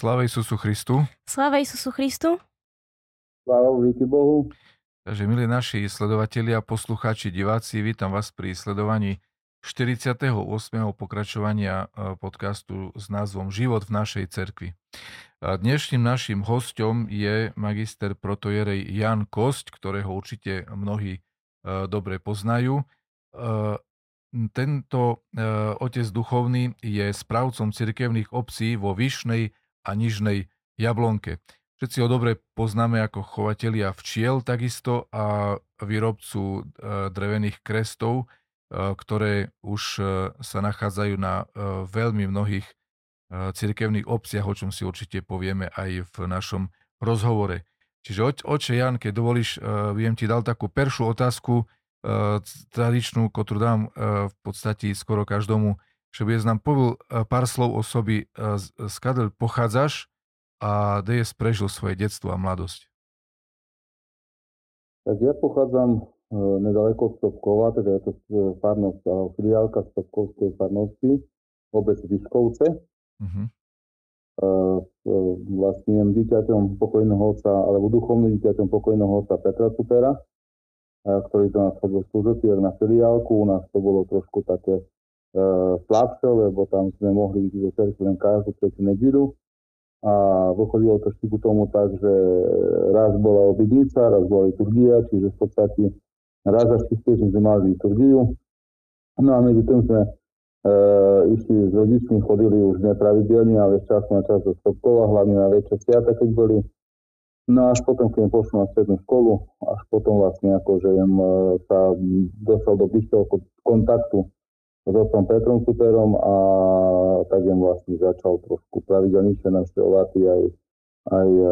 Sláva Isusu Christu. Sláva Isusu Christu. Sláva Bohu. Takže, milí naši sledovatelia, poslucháči, diváci, vítam vás pri sledovaní 48. pokračovania e, podcastu s názvom Život v našej cerkvi. Dnešným našim hostom je magister protojerej Jan Kosť, ktorého určite mnohí e, dobre poznajú. E, tento otec duchovný je správcom cirkevných obcí vo Vyšnej a nižnej jablonke. Všetci ho dobre poznáme ako chovatelia včiel takisto a výrobcu e, drevených krestov, e, ktoré už e, sa nachádzajú na veľmi mnohých cirkevných obciach, o čom si určite povieme aj v našom rozhovore. Čiže oče Jan, keď dovolíš, viem ti dal takú peršiu otázku, tradičnú, ktorú dám v podstate skoro každomu že by nám povedal e, pár slov o sobi, skadeľ pochádzaš a kde je prežil svoje detstvo a mladosť. Tak ja pochádzam e, nedaleko Stopkova, teda je to farnosť, filiálka Stopkovskej farnosti, obec Vyškovce. Uh-huh. Vlastne dieťaťom pokojného otca, alebo duchovným dieťaťom pokojného otca Petra Supera, ktorý to nás chodil slúžiť na filiálku. U nás to bolo trošku také slabšie, lebo tam sme mohli ísť do cerky len každú tretiu nedelu. A vychodilo to vždy tomu tak, že raz bola obidnica, raz bola liturgia, čiže v podstate raz za 6 týždň sme mali liturgiu. No a medzi tým sme e, išli s rodičmi, chodili už nepravidelne, ale z času na čas do Stopkova, hlavne na väčšie sviata, keď boli. No až potom, keď pošli na strednú školu, až potom vlastne akože sa dostal do bližšieho kontaktu s otcom Petrom Superom a tak jem vlastne začal trošku pravidelnejšie navštevovať aj, aj uh,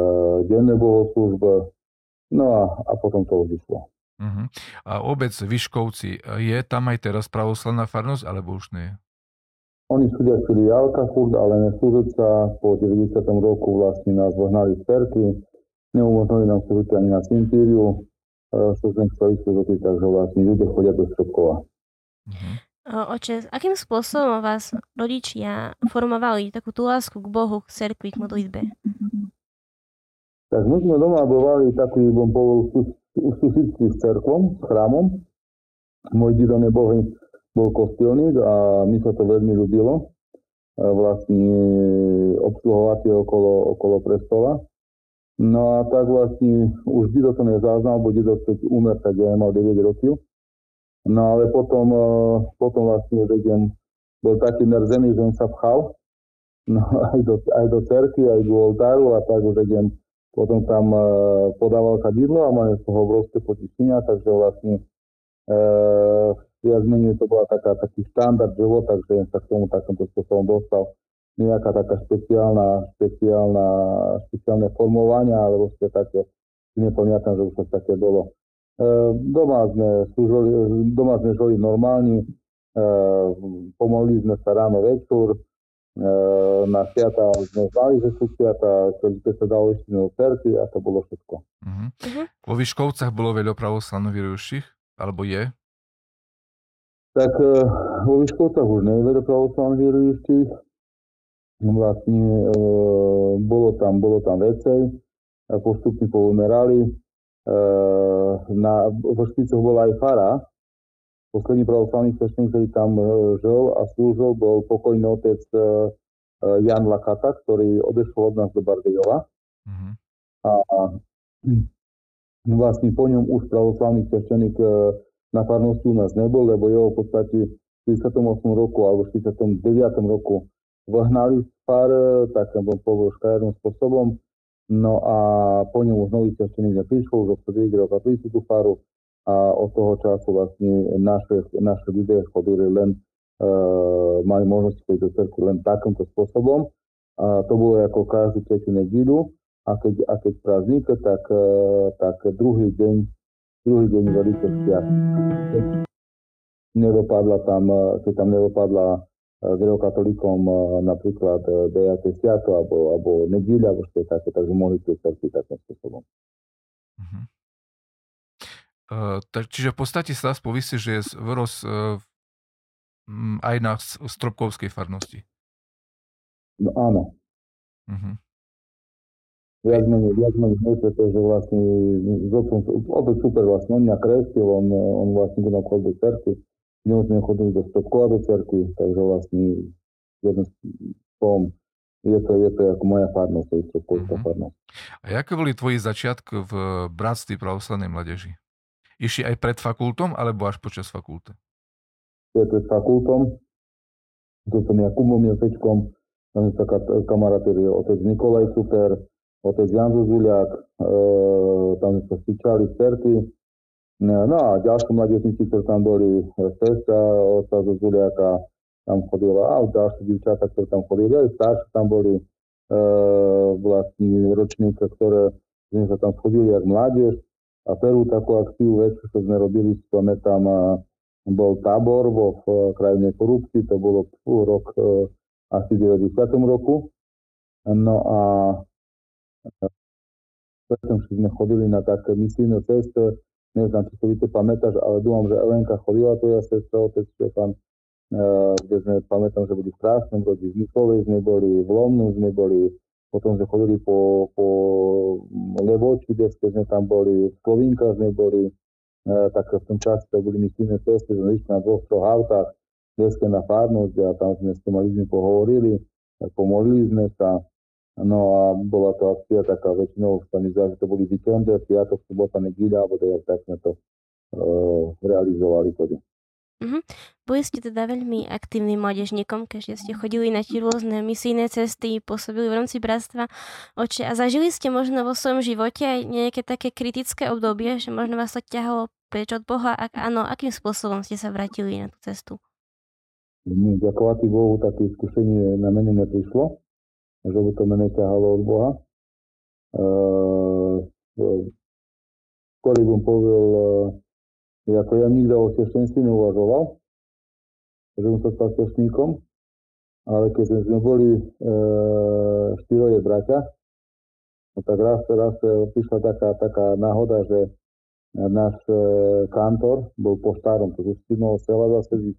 denné bohoslúžbe. No a, a potom to odišlo. Uh-huh. A obec Vyškovci, je tam aj teraz pravoslavná farnosť, alebo už nie? Oni súdia filiálka furt, ale neslúžiť sa. Po 90. roku vlastne nás vohnali z cerky, neumožnili nám slúžiť ani na cintíriu, čo sme chceli slúžiť, takže vlastne ľudia chodia do Stropkova. Uh-huh. Oče, akým spôsobom vás rodičia formovali takú tú lásku k Bohu, k cerkvi, k modlitbe? Tak my sme doma boli taký, bom povedal, susedský s cerkvom, s chrámom. Môj dido nebohy bol kostolník a mi sa to veľmi ľúbilo. Vlastne obsluhovať okolo, okolo prestola. No a tak vlastne už dido to nezáznal, bo dido keď umer, tak ja mal 9 rokov No ale potom, eh, potom vlastne vedem, bol taký merzený, že on sa pchal no, aj, do, aj do cerky, aj do oltáru a tak už vedem, potom tam uh, podával kadidlo a mal z toho obrovské potešenia, takže vlastne uh, viac menej to bola taká, taký štandard života, takže sa k tomu takomto spôsobom dostal. nejaká taká špeciálna, špeciálna, špeciálne formovania, alebo ste také, nepamätám, že už to také bolo. E, doma sme, slúžili, doma sme žili normálne, e, pomolili sme sa ráno večer, e, na sviata sme znali, že sú sviata, keď sa dalo ešte do cerky a to bolo všetko. Uh-huh. Uh-huh. Vo Vyškovcach bolo veľa pravoslavno vierujúcich? Alebo je? Tak vo Vyškovcach už nie je veľa pravoslavno vierujúcich. Vlastne e, bolo tam, bolo tam vecej, postupne poumerali. E, na, vo Špicoch bola aj fara, posledný pravoslavný svešteník, ktorý tam e, žil a slúžil, bol pokojný otec e, e, Jan Lakata, ktorý odešiel od nás do Bardejova. Mm-hmm. A, a vlastne po ňom už pravoslavný svešteník na farnosti u nás nebol, lebo jeho v podstate v 48 roku alebo 49 roku vhnali pár, tak bol povedal škajárnym spôsobom. No a po ňom už nový svešteník neprišiel, už obsadili katolíci tú faru a od toho času vlastne naše, naše ľudia chodili len, e, mali možnosť chodiť do cerky len takýmto spôsobom. A to bolo ako každú tretiu nedílu a keď, a keď prázdnik, tak, e, tak druhý deň, druhý deň sviatkov. Nedopadla tam, keď tam nedopadla grekokatolíkom napríklad dejaké sviato alebo, alebo nedíľa, alebo čo také, takže mohli tu cerky takým spôsobom. Uh-huh. Uh, tak, čiže v podstate sa dá spovisí, že je vyros uh, aj na Stropkovskej farnosti. No áno. Uh-huh. Viac menej, viac menej, pretože vlastne z otcom, otec super vlastne, on mňa krestil, on, on vlastne bol na chodbe cerky ňou sme chodili do Stopkova do cerky, takže vlastne jedno spom, je to, je to ako moja farnosť, to je Stopkovská mm-hmm. farnosť. A aké boli tvoji začiatky v Bratství pravoslavnej mladeži? Išli aj pred fakultom, alebo až počas fakulty? Je pred fakultom, to som ja Kubom Josečkom, tam sa kamarátili otec Nikolaj Super, otec Jan Zuzuliak, e, tam sme sa stýčali v cerky, No, a ďalší mladíci, ktorí tam boli, sestra, oca zo Zuliaka, tam chodila, a ďalšie dievčatá, ktoré tam chodili, aj starší tam boli e, vlastne ročníka, ktoré sme sa tam chodili jak mládež. A prvú takú akciu vec, čo sme robili, si pamätám, bol tábor vo v krajine korupcii, to bolo rok e, asi v 90. roku. No a potom sme chodili na také misijné cesty, neviem, či si to pamätáš, ale dúfam, že Elenka chodila, to ja sestra, otec Štefan, uh, kde sme, pamätám, že boli v Krásnom rodi, v Mikovej sme boli, v Lomnu sme boli, potom sme chodili po, po Levoči, kde sme tam boli, v Slovinka sme boli, uh, tak v tom čase to boli misijné cesty, sme išli na dvoch, troch autách, dneska na farnosť a tam sme s tými ľuďmi pohovorili, pomolili sme sa, No a bola to akcia taká väčšinou, sa mi zdá, že to boli víkendy, piatok, sobota, nedíľa, alebo tak, tak sme to uh, realizovali tedy. Uh-huh. Boli ste teda veľmi aktívnym mládežníkom, keďže ste chodili na tie rôzne misijné cesty, pôsobili v rámci bratstva oče a zažili ste možno vo svojom živote aj nejaké také kritické obdobie, že možno vás to ťahalo preč od Boha, ak áno, akým spôsobom ste sa vrátili na tú cestu? Ďakovať Bohu, také skúšenie na mene neprišlo že by to mene ťahalo od Boha. Skôr bym povedal, ako ja nikdy o sveštenství neuvažoval, že som sa stal svešníkom, ale keď sme boli e, štyroje bratia, no tak raz, raz prišla taká, taká náhoda, že náš e, kantor bol po starom, to z sela zase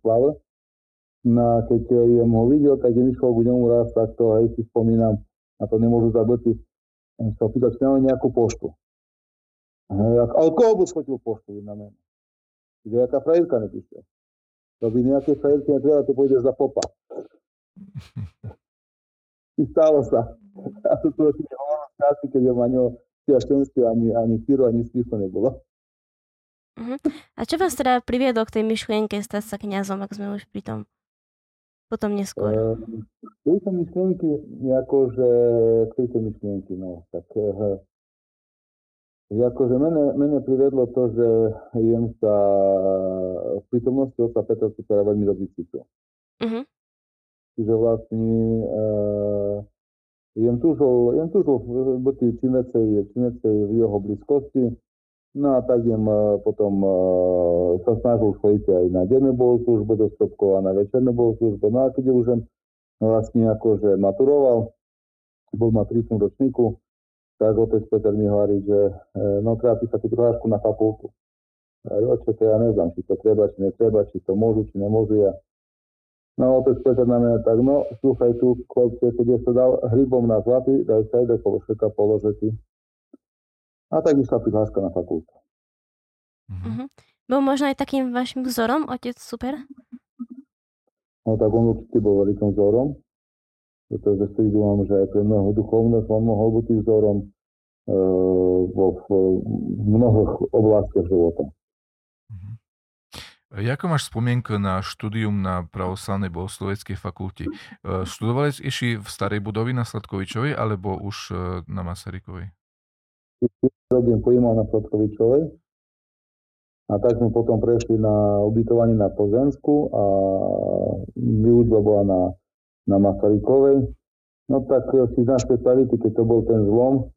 No a keď som ho videl, tak je vyšiel k ňomu raz takto, aj si spomínam, a to nemôžu zabudnúť, sa opýtal, či nejakú poštu. Jak autobus chodil poštu na mene. Kde jaká frajerka nepíše. To by nejaké frajerky netreba, to pôjde za popa. I stalo sa. A to to ešte nehovorilo časy, keď ho ani šťastie, ani, ani chýru, ani smyslu nebolo. Uh-huh. A čo vás teda priviedlo k tej myšlienke stať sa kňazom, ak sme už pri tom? Potom neskôr? Uh, tejto myšlienky, akože, tejto myšlienky, no, tak uh, akože mene, mene privedlo to, že jem sa v prítomnosti oca Petra Supera veľmi dobrý cítil. Uh-huh. čiže vlastne e, jem tužil, jem tužil byť čím viacej, čím viacej v jeho blízkosti, no a tak jem e, potom e, sa snažil chodiť aj na dennú bohoslužbu do Stropkov a na večernú bohoslužbu, no a keď už vlastne akože maturoval, bol ma 3. ročníku, tak otec Peter mi hovorí, že e, no treba písať tú prihlášku na fakultu. A čo to ja neviem, či to treba, či netreba, či to môžu, či nemôžu ja. No otec Peter na mňa tak, no slúchaj tu, chlapce, keď sa dal hrybom na zlatý, daj sa aj do kološeka položeti. A tak išla prihláška na fakultu. Mm-hmm. Bol možno aj takým vašim vzorom, otec super? No tak on určite bol veľkým vzorom pretože si uvedomujem, že aj pre mnoho duchovných on mohol byť vzorom e, vo v mnohých oblastiach života. Jako máš spomienku na štúdium na pravoslavnej bohosloveckej fakulte? E, študovali ešte v starej budovi na Sladkovičovej alebo už e, na Masarykovej? Robím pojímal na Sladkovičovej a tak sme potom prešli na ubytovanie na Pozemsku a výučba bola na na Masarykovej. No tak si znáš predstaviť, keď to bol ten zlom,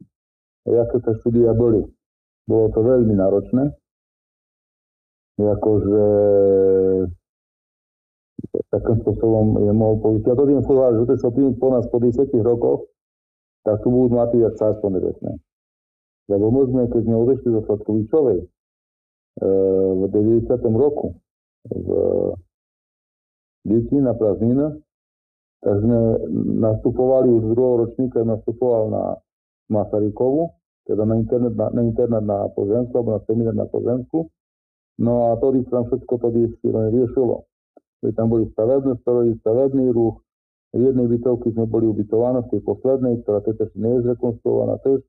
aké to štúdia boli. Bolo to veľmi náročné. Jakože takým spôsobom je mohol povedať. Ja to tým že to tým po nás po 10 rokoch, tak tu budú mať jak cárstvo nebesné. Lebo sme, keď sme odešli do Sladkovičovej e, v 90. roku v deti na prázdnina, tak sme nastupovali už z druhého ročníka, nastupoval na Masarykovu, teda na internet na, na, internet na Pozemsku, alebo na seminár na Pozemsku. No a to tam všetko to riešilo. Tam boli stavebné stroje, stavebný ruch, v jednej bytovky sme boli ubytovaní, v tej poslednej, ktorá teda nie je zrekonstruovaná tiež.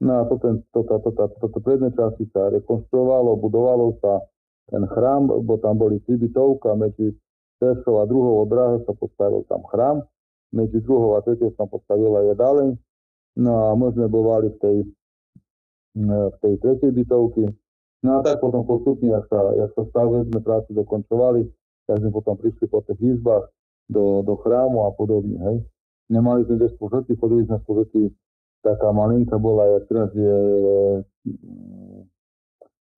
No a to, ten, to, to, to, to, to, to predné časti sa rekonstruovalo, budovalo sa ten chrám, bo tam boli tri bytovka medzi Prvou a druhou odráhe sa postavil tam chrám, medzi druhou a tretou sa postavila jedáleň, no a my sme bovali v tej, v tej tretej bytovky. No a tak potom postupne, jak sa, jak sa stavebné práce dokončovali, tak sme potom prišli po tých izbách do, do chrámu a podobne, hej. Nemali sme kde služety, chodili sme služety, taká malinka bola, jak teraz je,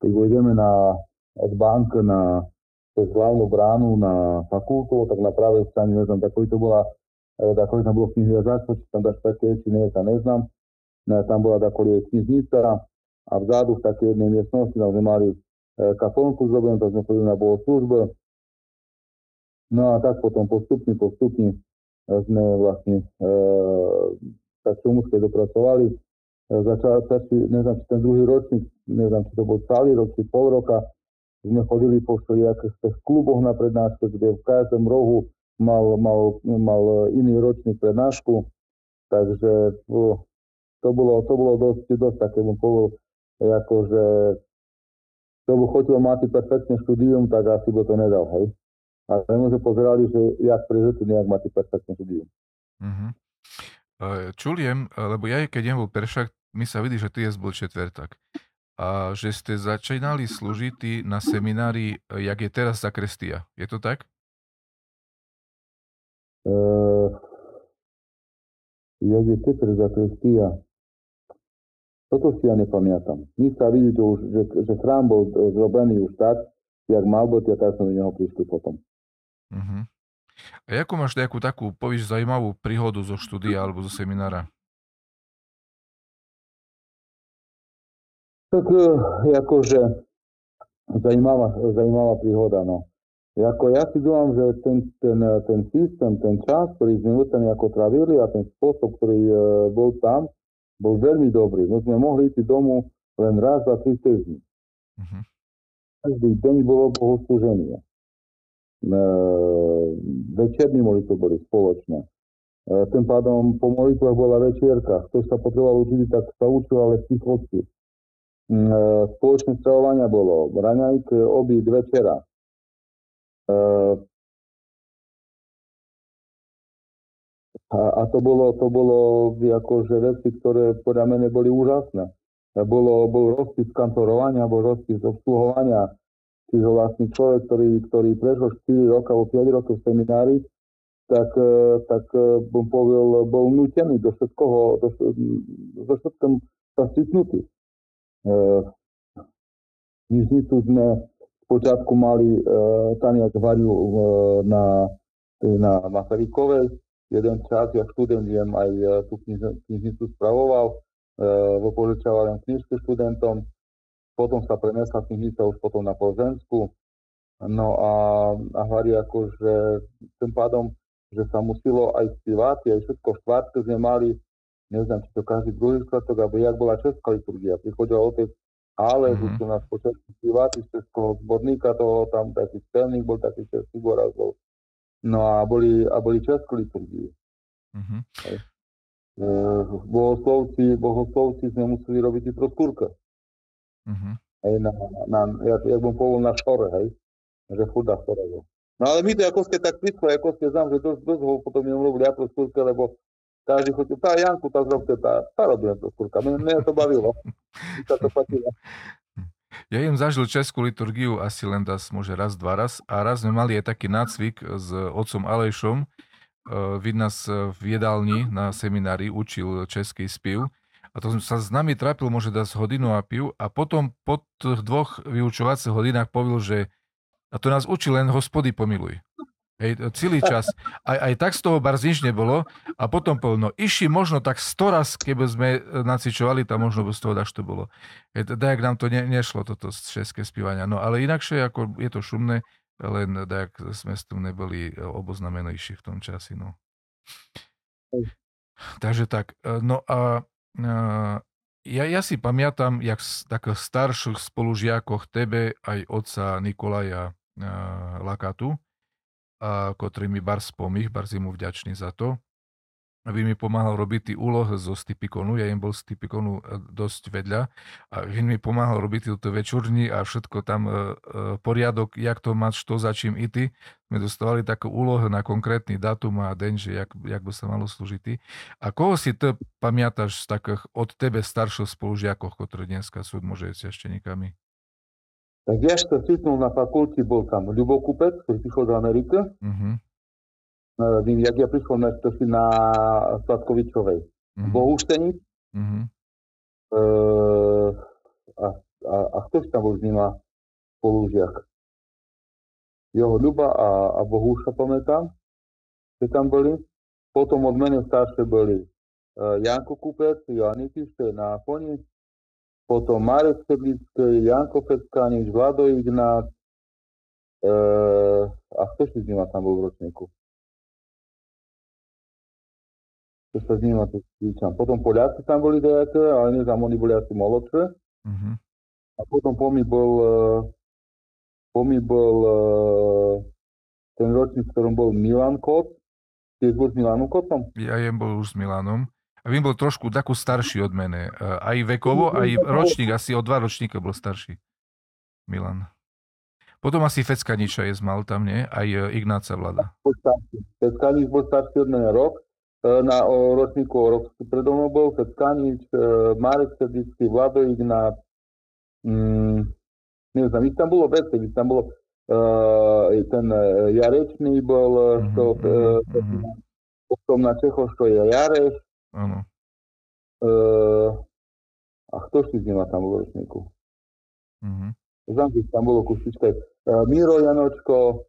keď ideme na, od bank na, cez hlavnú bránu na fakultu, tak na pravej strane, neznám, takový to bola, e, takový tam bolo knižniazáctvo, či tam dáš také, či nie, to neznám. No, tam bola takový knižnica a vzadu v takej jednej miestnosti tam sme mali e, kaplnku zrobenú, tak sme chodili na bohoslúžbe. No a tak potom postupne, postupne sme vlastne e, tak čomu ste dopracovali. E, začal, neznám, či ten druhý ročník, neznám, či to bol celý rok, či pol roka, sme chodili po všelijakých kluboch na prednáške, kde v každom rohu mal, mal, mal iný ročník prednášku, takže to bolo, to bolo dosť, dosť také, bym povedal, akože to by chodil mať perfektné štúdium, tak asi by to nedal, hej. Ale my sme pozerali, že jak prežiť nejak máte perfektné štúdium. Uh-huh. Čuliem, lebo ja keď jem bol peršak, mi sa vidí, že ty je bol četvrtak a že ste začínali slúžiť na seminári, jak je teraz zakrestia. Je to tak? Uh, jak je teraz zakrestia? Toto si ja nepamätám. My sa vidíte už, že, že chrám bol zrobený už tak, jak mal byť, a tak sme do neho prišli potom. Uh-huh. A ako máš nejakú takú, povíš, zaujímavú príhodu zo štúdia alebo zo seminára? Tak akože zajímavá, zajímavá príhoda, no. Jako ja si dúfam, že ten, ten, ten systém, ten čas, ktorý sme tam ako travili a ten spôsob, ktorý uh, bol tam, bol veľmi dobrý. My sme mohli ísť domu len raz za tri týždne. Uh-huh. Každý deň bolo bohoslúženie. Uh, večerní molitby boli spoločné. Uh, tým pádom po molitvách bola večierka. Kto sa potreboval učiť, tak sa učil, ale v tichosti. E, spoločné stravovania bolo raňajk, obід, večera. E, a, a to bolo, to bolo akože veci, ktoré podľa mňa boli úžasné. E, bolo, bol rozpis kantorovania, bol rozpis obsluhovania. Čiže vlastne človek, ktorý, ktorý prešiel 4 roka alebo 5 rokov v seminári, tak, e, tak e, bom povedal, bol nutený do všetkoho, do, do všetkom sa stretnutý. E, Nižnicu sme počiatku mali e, taniac variu e, na, na Masarykovej. Jeden čas, ja študent, viem, aj e, tú knižnicu spravoval, e, požičával len knižky študentom. Potom sa prenesla knižnica už potom na Plzensku. No a, a hovorí akože tým pádom, že sa muselo aj spívať, aj všetko v štvrtku sme mali, neviem, či to každý druhý štvrtok, alebo jak bola česká liturgia. Prichodil otec ale mm-hmm. nás počasí spívať z českého zborníka toho, tam taký spelník bol, taký český boraz bol. No a boli, a boli české liturgie. Mm-hmm. E, bohoslovci, bohoslovci sme museli robiť i proskúrka. Mm-hmm. Hej, na, na, jak, jak bom povedal, na šore, hej že chudá chorého. No ale my to ako ste tak prišli, ako ste znam, že dosť, dosť ho potom im robili ja proskúrke, lebo každý chodil, tá Janku, tá zrobte, tá, tá robíme proskúrka. Mne, mne to bavilo. Sa to patilo. Ja im zažil českú liturgiu asi len das, môže raz, dva raz. A raz sme mali aj taký nácvik s otcom Alejšom. E, Vid nás v jedálni na seminári učil český spiv. A to sa s nami trápil možno dať hodinu a piv. A potom po dvoch vyučovacích hodinách povedal, že a to nás učí len hospody pomiluj. Hej, celý čas. Aj, aj tak z toho bar nič nebolo. A potom povedal, no iši možno tak sto raz, keby sme nacičovali, tam možno z toho daž to bolo. Hej, tak nám to ne, nešlo, toto české spívania. No ale inakšie, ako je to šumné, len tak sme s tým neboli oboznamenejší v tom časi. No. Takže tak. E, no a ja, ja si pamätám, jak tak starších spolužiakoch tebe aj otca Nikolaja Lakatu, ktorý mi bar spomích, bar mu vďačný za to. Aby mi pomáhal robiť tí úloh zo Stipikonu, ja im bol z Stipikonu e, dosť vedľa a on mi pomáhal robiť tieto večurni a všetko tam e, e, poriadok, jak to mať, čo za čím ity. Sme dostávali takú úlohu na konkrétny datum a deň, že jak, jak by sa malo slúžiť. A koho si ty pamiataš z takých od tebe starších spolužiakov, ktorí dneska sú, môže ešte niekami? Tak ja stretnul na fakulte, bol tam Ľubo Kupec, ktorý prišiel do Ameriky. Uh-huh. Jak ja prišiel na, na Sladkovičovej. Uh-huh. Bohuštenic. Uh-huh. E, a, a, a kto tam bol s nima spolužiak? Jeho Ľuba a, a Bohuša, pamätám, že tam boli. Potom od mene staršie boli uh, Janko Kupec, Joanitis, to je na koni, potom Marek Sedlický, Janko Peckánič, Vlado Ignác, e, a kto si s nima tam bol v ročníku? Kto sa s nima to stíčam. Potom Poliaci tam boli dejaté, ale neznám, oni boli asi molodšie. Mm-hmm. A potom po mi bol, e, po mi bol e, ten ročník, v ktorom bol Milan Kot. Tiež bol s Milanom Kotom? Ja jem bol už s Milanom. A vím bol trošku takú starší od mene. Aj vekovo, aj ročník, asi o dva ročníka bol starší. Milan. Potom asi Feckaniča je zmal tam, nie? Aj e, Ignáca Vlada. Feckanič bol starší od mene rok. E, na o ročníku o rok predo mnou bol Feckanič, e, Marek Sedický, Vlado Ignác. Mm, neviem, ich tam bolo viacej, ich tam bolo uh, ten Jarečný bol, mm-hmm, to, mm-hmm. potom na Čechoško je Jareš, Áno. Uh, a kto si s nima tam bol v ročníku? Znam, že tam bolo kusička. Uh, Miro Janočko,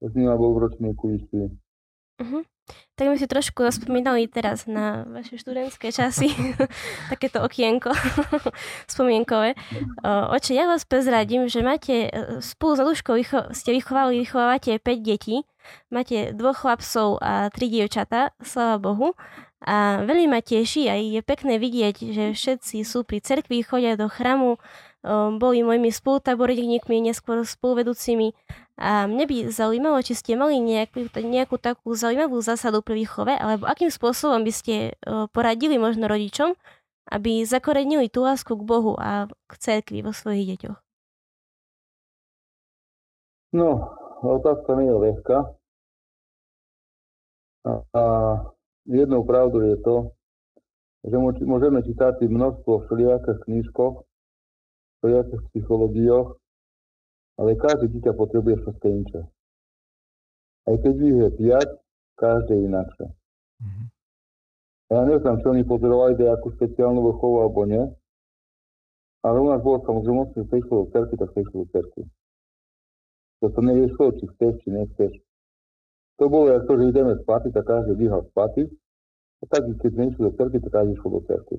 s nima bol v ročníku istý. Uh-huh. Tak my si trošku zaspomínali teraz na vaše študentské časy, takéto okienko spomienkové. Oče, ja vás prezradím, že máte e, spolu s Aduškou vycho- ste vychovali, vychovávate 5 detí, máte dvoch chlapcov a tri dievčata, sláva Bohu. A veľmi ma teší a je pekné vidieť, že všetci sú pri cerkvi, chodia do chramu, boli mojimi spolutaborníkmi, neskôr spoluvedúcimi. A mne by zaujímalo, či ste mali nejakú, nejakú takú zaujímavú zásadu pri výchove, alebo akým spôsobom by ste poradili možno rodičom, aby zakorenili tú lásku k Bohu a k cerkvi vo svojich deťoch. No, otázka nie je ľahká. A, a jednou pravdou je to, že môžeme čítať množstvo všelijakých knížkoch, všelijakých psychológiách, ale každý dieťa potrebuje všetko inče. Aj keď ich je 5, Každé inakšie. Mhm. Ja neznám, či oni pozorovali nejakú špeciálnu vrchovu alebo nie, ale u nás bolo samozrejme, že sa išlo do cerky, tak sa išlo do cerky. To to neriešilo, či chceš, či nechceš. To bolo ako, že ideme spať, tak každý dýhal spať. A tak, keď sme išli do cerky, tak každý išiel do cerky.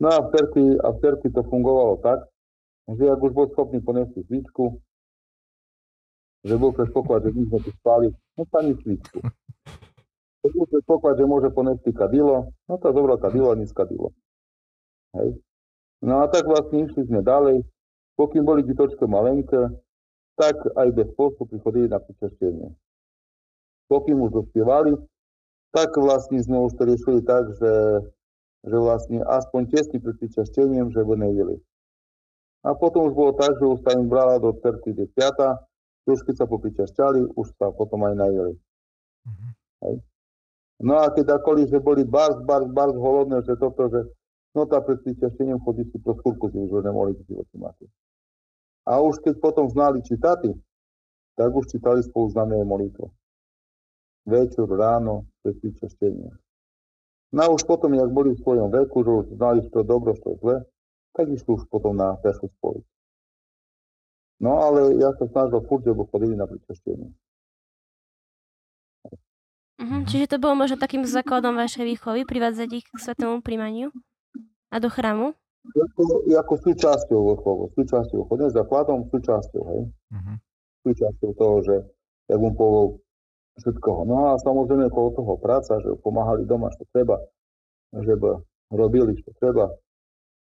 No a v cerky, a v cerky to fungovalo tak, že ak už bol schopný poniesť svičku, že bol predpoklad, že my sme tu spali, no pani svičku. Keď bol predpoklad, že môže poniesť kadilo, no to zobral kadilo a kadilo. Hej. No a tak vlastne išli sme ďalej, pokým boli ditočko malenké, tak aj bez postupy chodili na pričaštenie. Pokým už dospievali, tak vlastne sme už to riešili tak, že, že vlastne aspoň tesne pred pričaštením, že by nejedli. A potom už bolo tak, že už sa im brala do cerky desiata, už keď sa popričašťali, už sa potom aj najeli. Mm-hmm. Hej. No a keď akoli, že boli bars, bars, bars holodné, že toto, že no tá pred pričaštením chodí si pro skúrku, si už nemohli v živote mať. A už keď potom znali čítať, tak už čítali spolu známe molitvo. Večer, ráno, pred pričaštením. No a už potom, jak boli v svojom veku, že už znali, čo dobro, čo zle, tak išli už potom na pešu spolu. No ale ja sa snažil furt, že chodili na pričaštenie. Mhm, čiže to bolo možno takým základom vašej výchovy, privádzať ich k svetému príjmaniu a do chrámu? Ako, ako súčasťou vrchovu, súčasťou vrchovu, nie základom, súčasťou, hej. Uh-huh. Súčasťou toho, že jak mu povedal všetkoho. No a samozrejme okolo toho práca, že pomáhali doma, čo treba, že by robili, čo treba.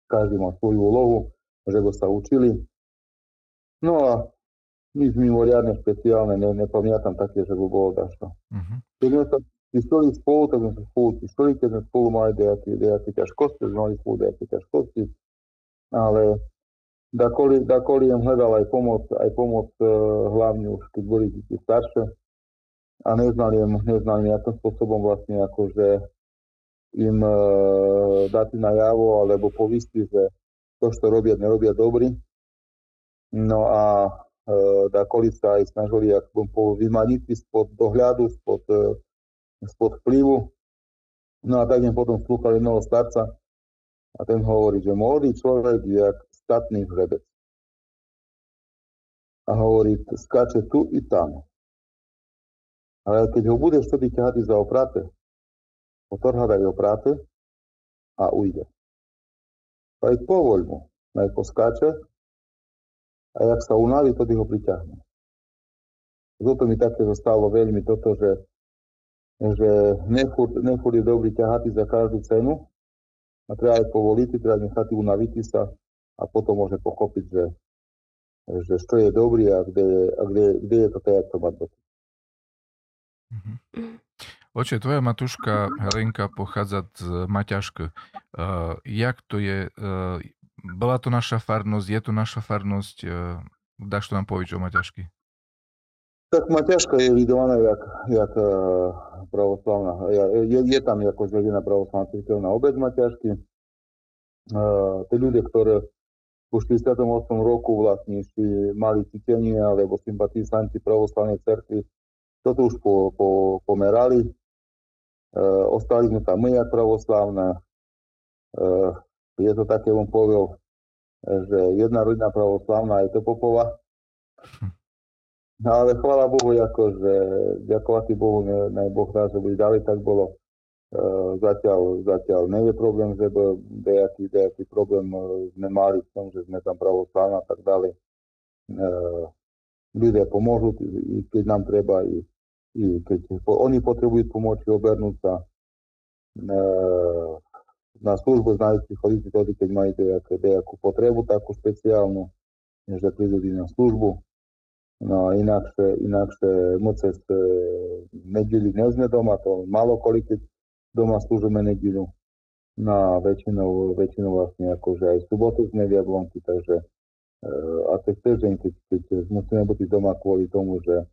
Každý mal svoju úlohu, že by sa učili, No a nič mimoriadne špeciálne, ne, nepamätám také, že by bolo dašto. Uh-huh. Keď sme sa tišli spolu, tak sme sa spolu tišli, keď sme spolu mali nejaké, nejaké ťažkosti, sme mali spolu nejaké ťažkosti, ale dakoli, dakoli im hľadal aj pomoc, aj pomoc e, hlavne už, keď boli deti staršie a neznali im, neznali nejakým spôsobom vlastne akože im e, dať na javo alebo povisti, že to, čo robia, nerobia dobrý, No a e, dakoli sa aj snažili ako vymaniť spod dohľadu, spod, e, spod vplyvu. No a tak im potom slúchali jednoho starca a ten hovorí, že mladý človek je jak statný hrebec. A hovorí, skáče tu i tam. Ale keď ho budeš vtedy ťahať za oprate, potrhať aj oprate a ujde. Aj povoľ mu, naj poskáče a jak sa unaví, tedy ho priťahne. Toto mi také zostalo veľmi toto, že, že nechúr, nechúr je dobrý ťahatý za každú cenu a treba aj povoliť, treba nechať unaviť sa a potom môže pochopiť, že, že čo je dobrý a kde je, a kde, kde je to tak, to má byť. Mm-hmm. Oče, tvoja matuška Helenka pochádza z Maťašky. Uh, jak to je, uh, bola to naša farnosť, je to naša farnosť. E, dáš to nám povedať o Maťašky? Tak Maťaška je vydovaná jak, jak uh, pravoslavná. Je, je tam ako zvedená pravoslavná cirkevná obec Maťašky. Uh, tí ľudia, ktoré v 48 roku vlastne ešte mali cítenie alebo sympatizanti pravoslavnej cerkvy, toto už po, po, pomerali. Uh, ostali sme tam my, jak pravoslavná. Uh, je to také, on povedal, že jedna rodina pravoslavná je to Popova. No ale chvála Bohu, ako, že ďakovať Bohu, ne, Boh dá, že by ďalej tak bolo. E, zatiaľ, zatiaľ je problém, že by nejaký, nejaký problém e, sme mali v tom, že sme tam pravoslavná a tak ďalej. E, ľudia pomôžu, keď nám treba, i keď oni potrebujú pomôcť, obernúť sa. E, na službu znajú chodiť vtedy, keď majú nejakú potrebu takú špeciálnu, že prídu na službu. No a inakšie, inakšie my cez e, nedeli nie sme doma, to malo kolik, keď doma slúžime nedelu. No a väčšinou, väčšinou vlastne akože aj v sobotu sme v Jablonky, takže e, a cez týždeň, keď, keď musíme byť doma kvôli tomu, že e,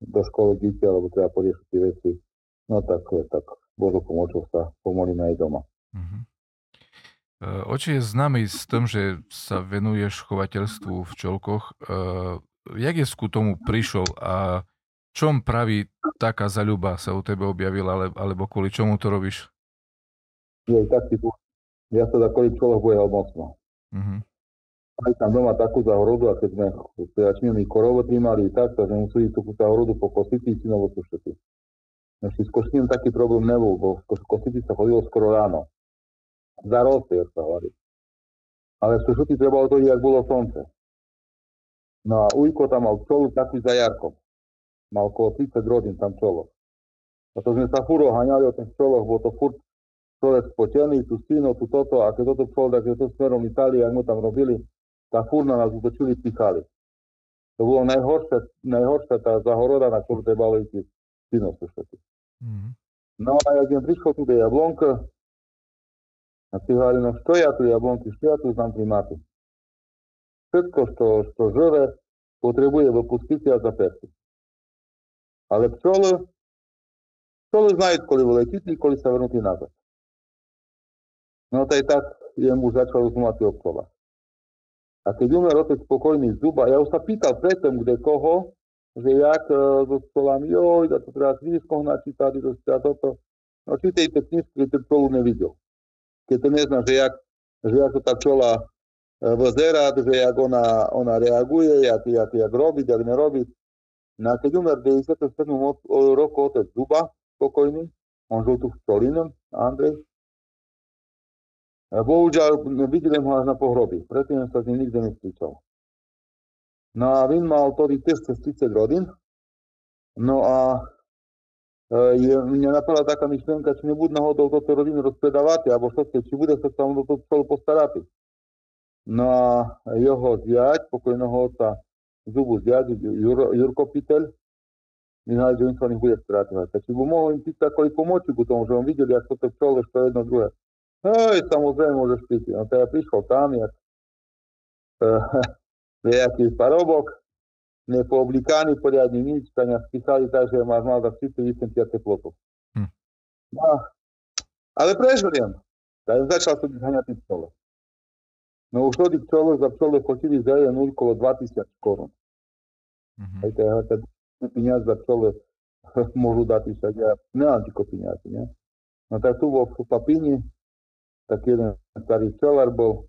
do školy dieťa, alebo treba poriešiť tie veci, no tak, tak Božou pomocou sa pomolíme aj doma. Uh-huh. Oči je známy s tým, že sa venuješ chovateľstvu v čolkoch. Jak je ku tomu prišiel a čom praví taká zaľuba sa u tebe objavila, ale, alebo kvôli čomu to robíš? Je taký tu. Ja sa za kvôli človek bude mocno. Mhm. Mali tam doma takú záhrodu a keď sme začneme mi korovo trímali tak, takže museli tú záhrodu po kosici, synovo to všetky. Ešte s košním taký problém nebol, bo v kosici sa chodilo skoro ráno. Za roste, jak sa hovorí. Ale v Sušuti trebalo to, jak bolo slnce. No a Ujko tam mal čolu taký za Jarkom. Mal okolo 30 rodín tam čolo. A to sme sa furo haňali o ten čoloch, bol to furt človek spotený, tu stino, tu toto, a keď toto tak je to smerom Itálie, ak mu tam robili, tá furna nás utočili, pichali. To bolo najhoršie, najhoršia tá zahoroda, na ktorú trebalo ísť syno všetky. Mm-hmm. No a jak im prišlo tu jablonka, a si hovorili, no što ja tu jablonky, što ja tu znam primáty. Všetko, što, što živé, potrebuje vypustiť a zaperti. Ale pčole, pčole znajú, koľko letí, koľko sa vrnutí nazad. No to tak, jemu začal rozumať o pčolách. A keď umrel otec spokojný zuba, ja už sa pýtal predtom, kde koho, že jak e, so stolami, joj, da to treba knižkou načítať, to treba toto. No čítejte knižku, keď ten nevidel. Keď to nezná, že jak, že jak to tá čola e, vzerať, že jak ona, ona reaguje, jak, jak, jak robiť, jak nerobiť. No a keď umrel 97 roku otec zuba, spokojný, on žil tu v Čolínom, Andrej, Bohužiaľ, videli ho až na pohroby, predtým sa s ním nikde nestýčal. No a Vin mal tedy tiež cez 30 rodín. No a e, je, mňa napadla taká myšlienka, či nebudú náhodou toto rodinu rozpredávať, alebo čo či bude sa tam do toho celú postarať. No a jeho zjať, pokojného otca zubu zjať, Jur, Jurko že on sa nich bude strátovať. Takže by mohol im pýtať, kolik pomoci ku tomu, že on videl, jak toto pčole, to jedno druhé. Hej, samozrejme môžeš piť. No teda prišiel tam, jak nejaký parobok, nepooblíkaný poriadne nič, kania spísali tak, že máš mal za 30 teplotu. Hm. No, ale prežiliem. Tak začal som zhaňať pčole. No už vtedy pčole za pčole chodili za jeden okolo 2000 korun. Mm-hmm. Aj teda peniaz za pčole môžu dať však ja nemám tiko peniazy, ne? No tak tu bol v Papini, tak jeden starý včelár bol,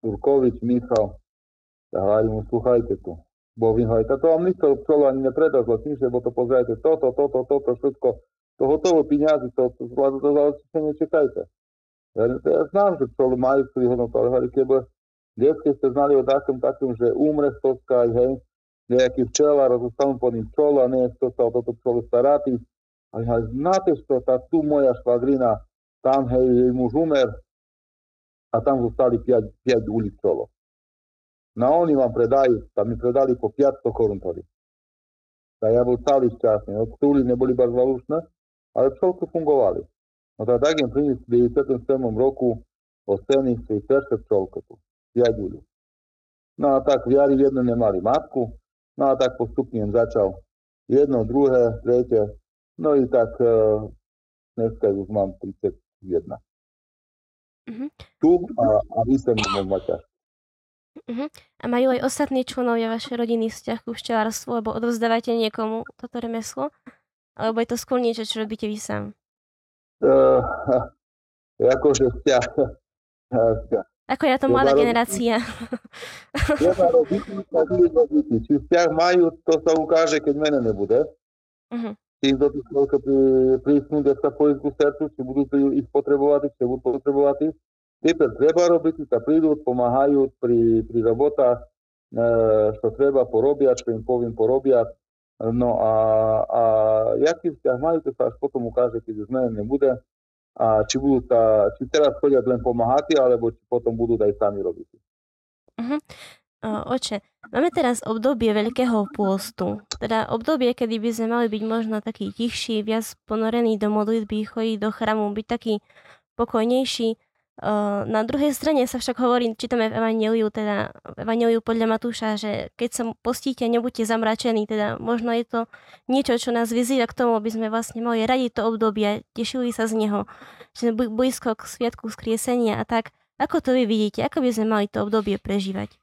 Turkovič, Michal, tak hovorí mu, tu. Bo vy hovorí, to vám nikto pčelu ani nepredá zlatnišie, bo to pozrite, toto, toto, toto, všetko, to hotovo peniazy, to, to, to, to, to nečekajte. Ja, ja znám, že pčelu majú svoju hodnotu, ale hovorí, keby detské ste znali o takom takom, že umre stoska, hej, nejaký včelár, zostanú pod ním pčolu a nie kto sa o toto pčelu staráti. A ja, znáte, čo tá tu moja švadrina, tam, hej, jej muž umer, a tam zostali 5, 5 ulic solo. No a oni vám predajú, tam mi predali po 500 korun tody. Tak ja bol celý šťastný. No, túly neboli iba zvalušné, ale celku fungovali. No tak tak im priniesli v 97. roku o scény si perše pčolko tu, 5 ulic. No a tak viari v jednom nemali matku, no a tak postupne im začal jedno, druhé, tretie, no i tak e, dneska už mám 31. Uh-huh. Tu a, a výsledný maťaž. Uh-huh. A majú aj ostatní členovia vašej rodiny vzťah ku včelárstvu, alebo odovzdávate niekomu toto remeslo? Alebo je to skôr niečo, čo robíte vy sám? Uh, akože vzťah. Ako je to mladá generácia. Či vzťah majú, to sa ukáže, keď mene nebude. Uh-huh. Či do tých prísnu, sa pôjsť ku srdcu, či budú ich potrebovať, či budú potrebovať. Títo treba robiť, sa prídu, pomáhajú pri, pri robotách, e, čo treba porobia, čo im poviem porobia. No a, a jaký vzťah majú, to sa až potom ukáže, keď zmena nebude. A či, budú sa, či teraz chodia len pomáhať, alebo či potom budú aj sami robiť. Uh-huh. Oče, máme teraz obdobie Veľkého pôstu, teda obdobie, kedy by sme mali byť možno taký tichší, viac ponorený do modlitby, chodiť do chramu, byť taký pokojnejší. Na druhej strane sa však hovorí, čítame v Evangeliu, teda v Evangeliu podľa Matúša, že keď sa postíte, nebuďte zamračení, teda možno je to niečo, čo nás vyzýva k tomu, aby sme vlastne mali radi to obdobie, tešili sa z neho, že sme blízko k sviatku skriesenia a tak. Ako to vy vidíte? Ako by sme mali to obdobie prežívať?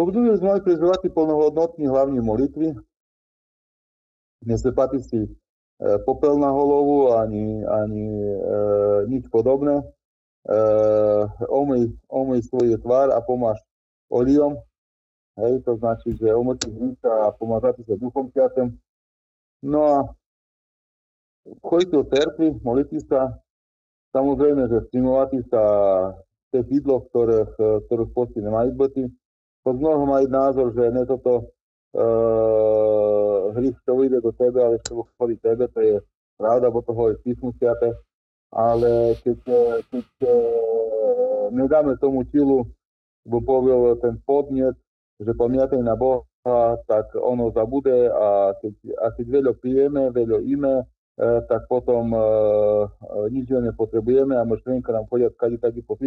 Obdobie sme mali prežívať plnohodnotní hlavní molitvy. Neslepatí si popel na holovu, ani, ani e, nič podobné. E, omyj, omyj svoj tvár a pomáš oliom. Hej, to značí, že umrtí sa a pomážate sa duchom sviatem. No a chodíte do cerkvy, molíte sa. Samozrejme, že stimulovati sa tých jídlo, ktoré, ktoré v posti nemajú byty. To mnoho majú názor, že ne toto uh, hry, čo vyjde do tebe, ale čo chodí tebe, to je pravda, bo toho je sviate. Ale keď, keď uh, nedáme tomu čilu, bo povedal ten podnet, že pamiataj na Boha, tak ono zabude a keď, a keď veľa pijeme, veľa ime, e, tak potom e, nič nepotrebujeme a myšlienka nám chodia kade taký po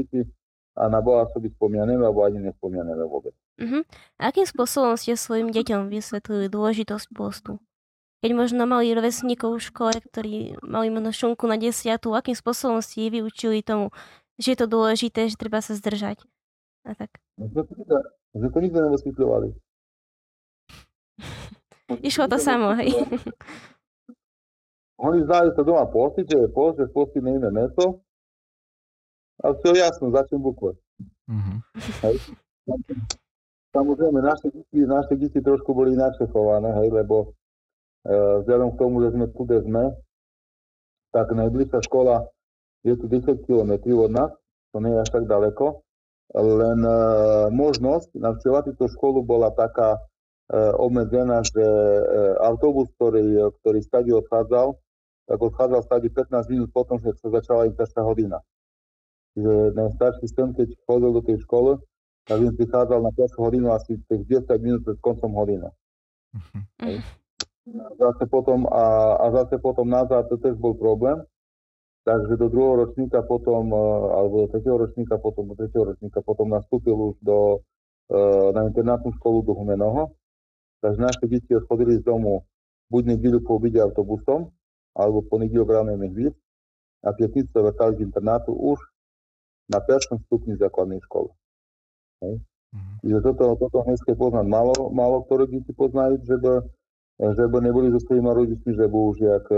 a na Boha sobie spomíname alebo ani nespomíname vôbec. Uh-huh. Akým spôsobom ste svojim deťom vysvetlili dôležitosť postu? Keď možno mali rovesníkov v škole, ktorí mali možno šunku na desiatu, akým spôsobom ste vyučili tomu, že je to dôležité, že treba sa zdržať? A tak. Že to nikto nevysvetľovali. Išlo to samo, hej. Oni znali sa doma postiť, že je post, že postiť iné meso. A to je jasno, začnem bukvať. Mm-hmm. Hej. Samozrejme, naše deti, naše deti trošku boli inakšie chované, hej, lebo e, vzhľadom k tomu, že sme tu, kde sme, tak najbližšia škola je tu 10 km od nás, to nie je až tak ďaleko, len e, možnosť navštevovať túto školu bola taká e, obmedzená, že e, autobus, ktorý, ktorý stade odchádzal, tak odchádzal stade 15 minút potom, že sa začala im hodina. Čiže najstarší syn, keď chodil do tej školy, tak im prichádzal na 5 hodinu asi tých 10 minút pred koncom hodiny. Uh-huh. Zase potom, a, a zase potom nazad to tiež bol problém, Takže do druhého ročníka potom, e, alebo do tretieho ročníka potom, do tretieho ročníka potom nastúpil už do, e, na internátnu školu do Humenoho. Takže naše deti odchodili z domu buď nedílu po obide autobusom, alebo po nedílu v ráne výsť a pietnice sa vrtali z internátu už na peršom stupni základnej školy. Mm-hmm. toto, toto dneska poznať málo, málo ktoré deti poznajú, že by že by neboli so svojimi rodičmi, že by už jak e,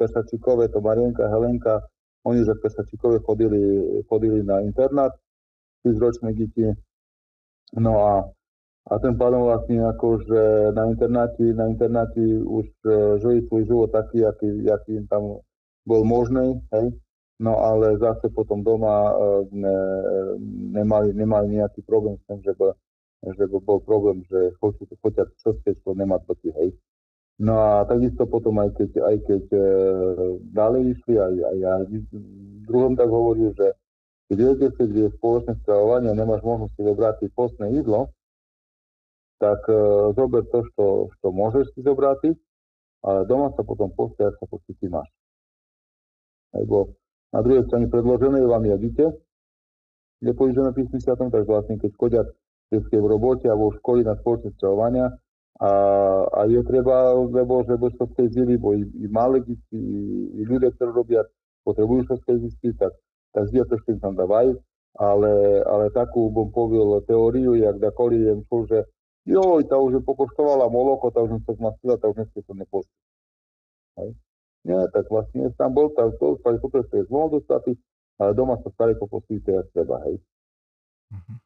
Pesačíkové, to Marienka, Helenka, oni že Pesačíkové chodili, chodili na internát, ročné deti. No a, a ten pádom vlastne ako, že na internáti, na internáti už e, žili svoj život taký, aký, aký im tam bol možný, hej. No ale zase potom doma e, ne, nemali, nemali nejaký problém s tým, že by že bol problém, že chcú chodia čo to nemá toky, hej. No a takisto potom aj keď, aj keď e, ďalej išli, aj, aj ja druhom tak hovoril, že keď viete si, kde je spoločné stravovanie a nemáš možnosť si zobrať postné jedlo, tak e, zober to, čo, čo môžeš si zobrať, ale doma sa potom postie, ak sa pocíti máš. Lebo na druhej strane predložené vám jadíte, je pojížené písmi tom, tak vlastne keď chodia v robote alebo v škole na spoločné stravovania a, a je treba, lebo že by sa tej zili, bo i, i malé deti, i, i ľudia, ktorí robia, potrebujú sa z zisky, tak, tak zdia to im tam dávajú, ale, ale takú bom povedal teóriu, jak da koli jem čul, že joj, tá už pokoštovala moloko, tá už sa zmastila, tá už dneska to nepustí. Hej. Nie, tak vlastne tam bol, tak to, tak to, to je mohol dostať, ale doma sa starý popustíte, jak treba, hej. Mm-hmm.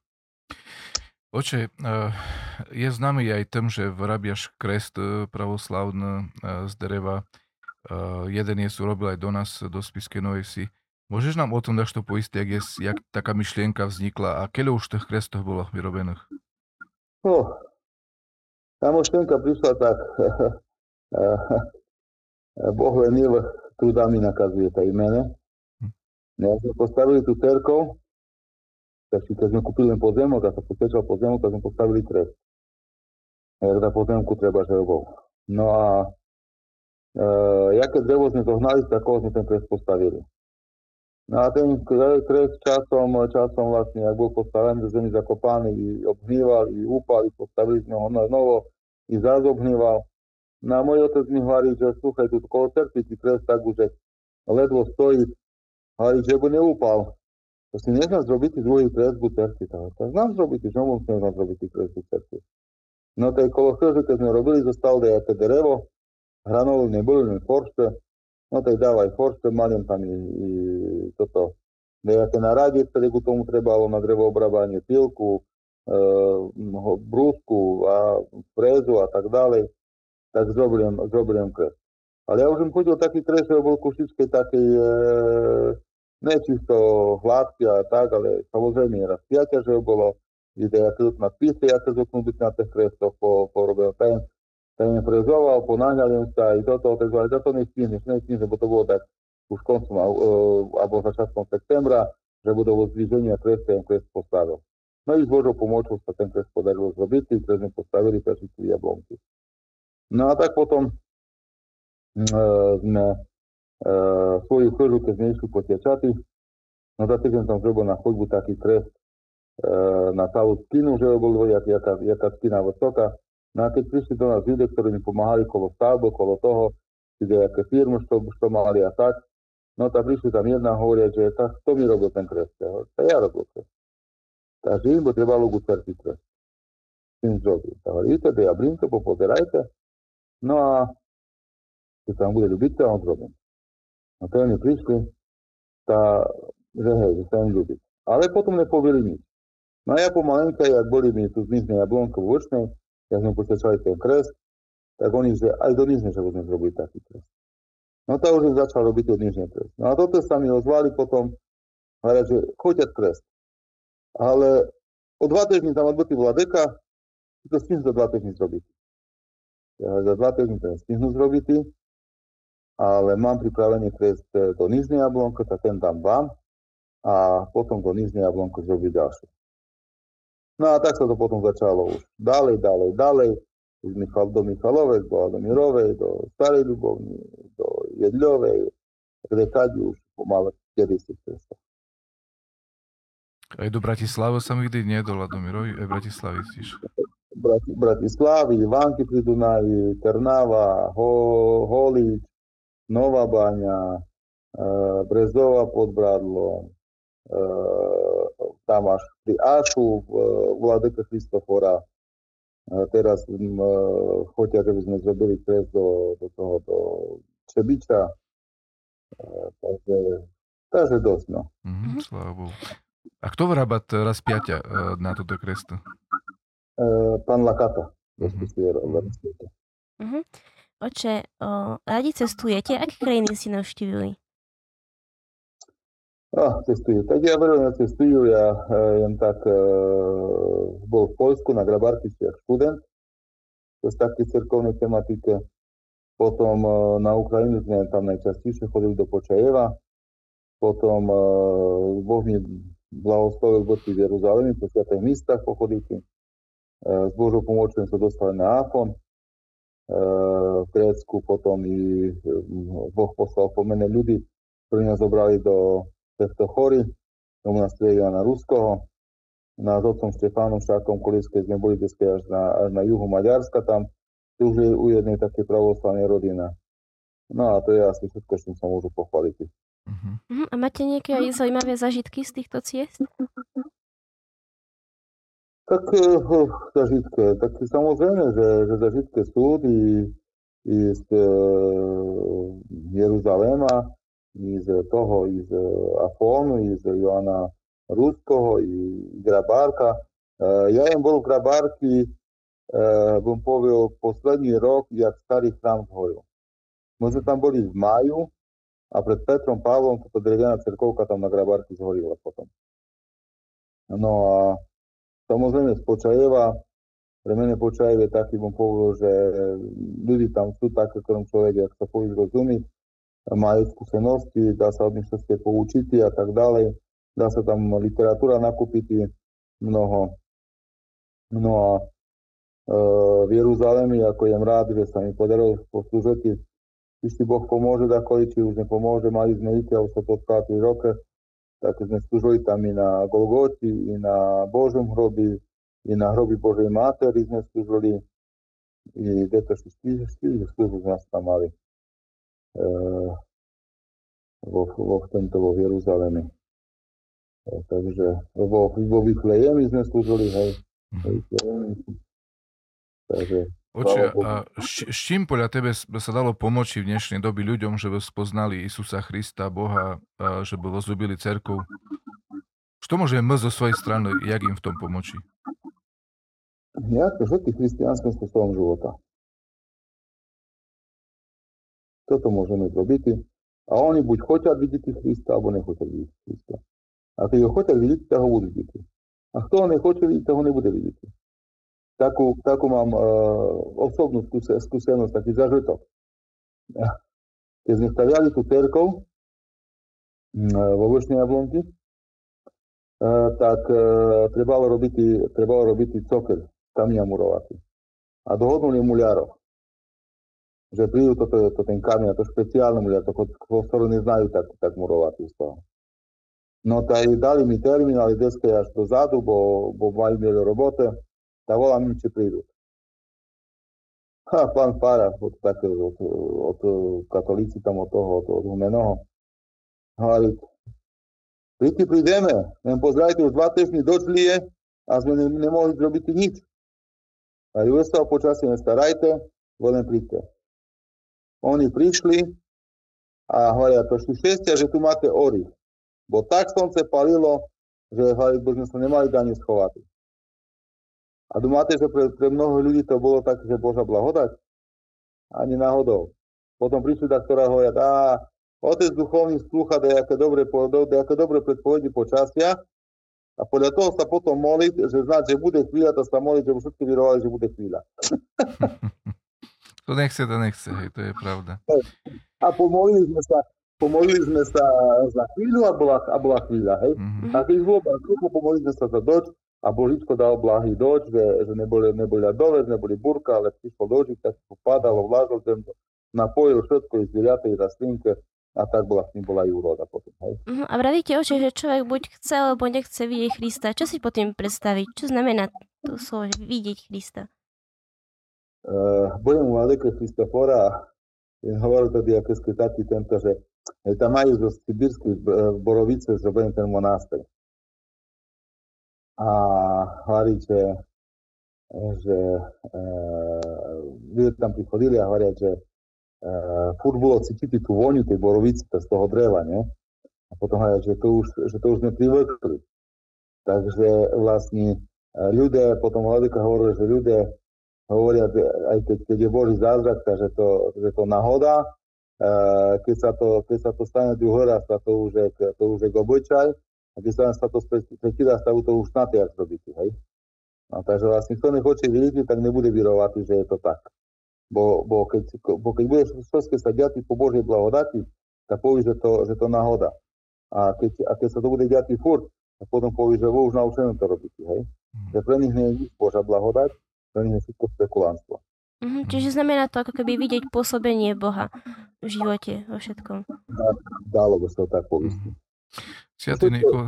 Oče, eh, je známy aj tým, že vyrábiaš krest pravoslavný eh, z dreva. Jeden je urobil aj do nás, do Spiskej Novej Vsi. Môžeš nám o tom dať to poistiť, jak, je, jak taká myšlienka vznikla a keľo už tých krestov bolo vyrobených? Oh, tá myšlienka prišla tak, Boh lenil trudami nakazuje tá imene. Hm. Ja sme postavili tú cerkov, Takže keď sme kúpili len pozemok a sa potečal pozemok, tak sme postavili trest. Jak na pozemku treba želbou. No a e, jaké drevo sme zohnali, tak sme ten trest postavili. No a ten trest časom, časom vlastne, ak bol postavený do zemi zakopaný, i obhníval, i úpal, i postavili sme ho novo, i zás obhníval. No a môj otec mi hovorí, že sluchaj, tu ti trest tak už ledvo stojí, hovorí, že by neúpal. To si neznám zrobiť druhý kres bu cerky. Tak znam zrobiť, že mu neznám zrobiť kres bu cerky. No tak kolo chrže, keď sme robili, zostalo nejaké derevo, hranolu neboli, len foršte, no tak dávaj foršte, malím tam i, i toto, nejaké naradie, ktoré ku tomu trebalo na drevo obrabanie, pilku, e, brúsku a frézu a tak ďalej, tak zrobilím, zrobilím kres. Ale ja už im chodil taký kres, bol kušičkej takej e, nečisto hladký a tak, ale samozrejme raz piaťa, že bolo, kde ja keď na spise, ja keď zvyknú byť na tých krestoch po, porobil ten, ten mi frezoval, ponáhľalim sa i toto, tak ale to nestihneš, nestihneš, lebo to bolo tak už koncom uh, alebo začiatkom septembra, že budú zvýšenia kresta, ten krest postavil. No i Božou pomocou sa ten krest podarilo zrobiť, ktoré sme postavili prešičku jablonky. No a tak potom uh, sme uh, svoju chržu, keď sme išli po tie čaty. No za týždeň som zrobil na chodbu taký kres uh, na celú skinu, že bol jak, jaká, jaká skina vysoká. No a keď prišli do nás ľudia, ktorí mi pomáhali kolo stavby, kolo toho, kde aké firmy, čo, čo mali a tak, no tak prišli tam jedna a hovoria, že tak kto mi robil ten kres? Ja hovorím, ja robil kres. Takže im by trebalo gucerti kres. Tým zrobil. Tak hovorí, idete do Jablinka, popozerajte. No a keď vám bude ľúbiť, to on zrobím. A to oni prišli, tá, že hej, že sa im ľúbiť. Ale potom nepovili nič. No a ja pomalenka, jak boli mi tu z Niznej Jablonka v Očnej, jak sme počítali ten kres, tak oni, že aj do Niznej, že budeme zrobiť taký kres. No to už začal robiť od Nižnej kres. No a toto sa mi ozvali potom, hovoria, že choďať kres. Ale o dva týždne tam odbudí vladeka, to stihnú za dva týždne zrobiť. Za dva týždne to stihnú zrobiť, ale mám pripravený trest do Nižnej Jablonka, tak ten dám vám a potom do Nižnej Jablonka zrobiť ďalšie. No a tak sa to potom začalo už ďalej, ďalej, ďalej, už Michal, do Michalovej, do Adomirovej, do Starej Ľubovny, do Jedľovej, tady už pomaly 50 trestov. Aj do Bratislavy sa mi kdy nie, do Ladomirovej, aj Bratislavy tiež. Brati, Bratislavy, Ivánky pri Dunaji, Trnava, Ho, Holič, Nová Baňa, e, Brezova pod Bradlom, e, tam až pri Ašu, Vladyka Kristofora. E, teraz chodia, že by sme zrobili kres do, do toho, do Čebiča. Takže, takže dosť, no. Mm, sláva Bohu. A kto Pán Lakata. Mm-hmm. Mm-hmm. Oče, o, radi cestujete? Aké krajiny si navštívili? Ah, cestujú. Tak ja veľmi cestujú. Ja eh, jen tak eh, bol v Polsku na Grabarticiach študent, to je také cerkovnej tematike. Potom eh, na Ukrajinu sme tam najčastejšie chodili do Počajeva. Potom eh, Boh mi blahoslovil boti v Jeruzalemi, po sviatých místach pochodiť. Eh, s Božou pomocou sa dostali na Afon v Grécku, potom i Boh poslal pomené ľudí, ktorí nás zobrali do týchto chory, do monastieria Jana Ruskoho. Na s otcom Štefánom Šákom Kolískej sme boli dneska až na, až na juhu Maďarska tam, tu už je u jednej také pravoslavnej rodina. No a to je asi všetko, čím sa môžu pochváliť. Uh-huh. A máte nejaké aj zaujímavé zažitky z týchto ciest? Tak uh, zažitky, tak samozrejme, že, že zažitky sú i, i z uh, Jeruzalema, i z toho, i z Afonu, i z Joana Ruského, i Grabárka. Uh, ja jem bol v Grabárky, uh, bym povedal, posledný rok, jak starý chrám zhoril. My sme tam boli v máju a pred Petrom Pavlom toto drevená cerkovka tam na Grabárky zhorila potom. No a Samozrejme z Počajeva, pre mene Počajev je taký, bom povedal, že ľudí tam sú také, ktorom človek, ak sa povie rozumieť, majú skúsenosti, dá sa od nich všetké poučiť a tak ďalej. Dá sa tam literatúra nakúpiť mnoho. No a e, v Jeruzalemi, ako jem rád, že sa mi podarilo poslúžiť, si Boh pomôže, dakoli, či už nepomôže, mali sme a už sa to 3 roky, tak sme slúžili tam i na Golgoti, i na Božom hrobi, i na hrobi Božej Mátery sme slúžili, i to štyri služby sme tam mali e, vo, vo, tento, vo Jeruzaleme. E, takže vo, vo Vyklejemi sme slúžili, hej. hej takže Oče, a s, s čím podľa tebe sa dalo pomoci v dnešnej doby ľuďom, že by spoznali Isusa Krista, Boha, a že by rozubili cerku? Čo môžeme my zo svojej strany, jak im v tom pomoci? Nejaké všetky chристиянским spôsobom života. Toto môžeme zrobiť. A oni buď chcú vidieť Krista, alebo nechcú vidieť Krista. A keď ho chcú vidieť, tak ho budú vidieť. A kto ho nechce vidieť, tak ho nebude vidieť takú, takú mám uh, osobnú skúse, skúsenosť, taký zažitok. Keď sme staviali tú cerkov uh, vo Vršnej Jablonky, uh, tak uh, trebalo robiť, trebalo robiť cokel, kamia murovací. A dohodnuli muľárov, že prídu toto, to, ten kamień, to špeciálne muľár, to, ktorú neznajú tak, tak murovací z toho. No tak dali mi termín, ale deske až dozadu, bo, bo majú mieli robote tak volám im, či prídu. A pán Fára, od, od, od, katolíci tam od toho, od, od Humenoho, hovorí, príďte prídeme, len pozdravite, už dva týždny došli a sme ne, nemohli zrobiť nič. A ju sa o počasie nestarajte, len príďte. Oni prišli a hovoria, to šli šestia, že tu máte ory. Bo tak slnce palilo, že hovorí, sme sa nemali dani schovať. A máte, že pre, pre mnoho ľudí to bolo tak, že Boža blahodať? Ani náhodou. Potom prišli tak, ktorá hovoria, a otec duchovný slúcha nejaké dobre, nejaké dobre predpovedi počasia a podľa toho sa potom moliť, že znať, že bude chvíľa, to sa moliť, že všetky vyrovali, že bude chvíľa. to nechce, to nechce, hej, to je pravda. A pomolili sme sa, pomolili sme sa za chvíľu a bola, a bola chvíľa, hej. Mm-hmm. A keď bolo pomolili sme sa za doč a Božičko dal blahý doč, že, že neboli, neboli ľadovec, neboli burka, ale prišlo dočík, tak sa padalo, vlážil zem, napojil všetko i zvieratá, i rastlinke a tak bola s ním bola aj úroda potom. Hej. Uh-huh. A vravíte oči, že človek buď chce, alebo nechce vidieť Krista. Čo si potom predstaviť? Čo znamená to slovo, vidieť Krista? Uh, budem u Aleke Kristofora hovoril tedy aké taký tento, že tam majú zo Sibirských Borovice, že budem ten monastýr a hovorí, že, že e, ľudia tam prichodili a hovoria, že e, furt bolo cítiť tú vôňu tej borovice z toho dreva, nie? A potom hovoria, že to už, že to už sme privykli. Takže vlastne e, ľudia, potom hľadika hovorili, že ľudia hovoria, aj keď, keď je Boží zázrak, že to, že to náhoda, e, keď sa to, keď sa to stane druhý raz, to už je, to už je obyčaj, a keď sa sa to prekýda stavu, to už na jak robíte, hej? No, takže vlastne, kto nechce vidieť, tak nebude vyrovať, že je to tak. Bo, bo, keď, bo keď budeš všetké sa diať po Božej blahodati, tak povieš, že to, že to náhoda. A keď, a keď sa to bude diať furt, tak potom povieš, že už naučené to robíte, hej? Mm. Že pre nich nie je nič Božia blahodať, pre nich je všetko spekulánstvo. Mm-hmm, čiže znamená to ako keby vidieť pôsobenie Boha v živote, vo všetkom. Dalo by sa to tak povedať. Sviatý, Niko...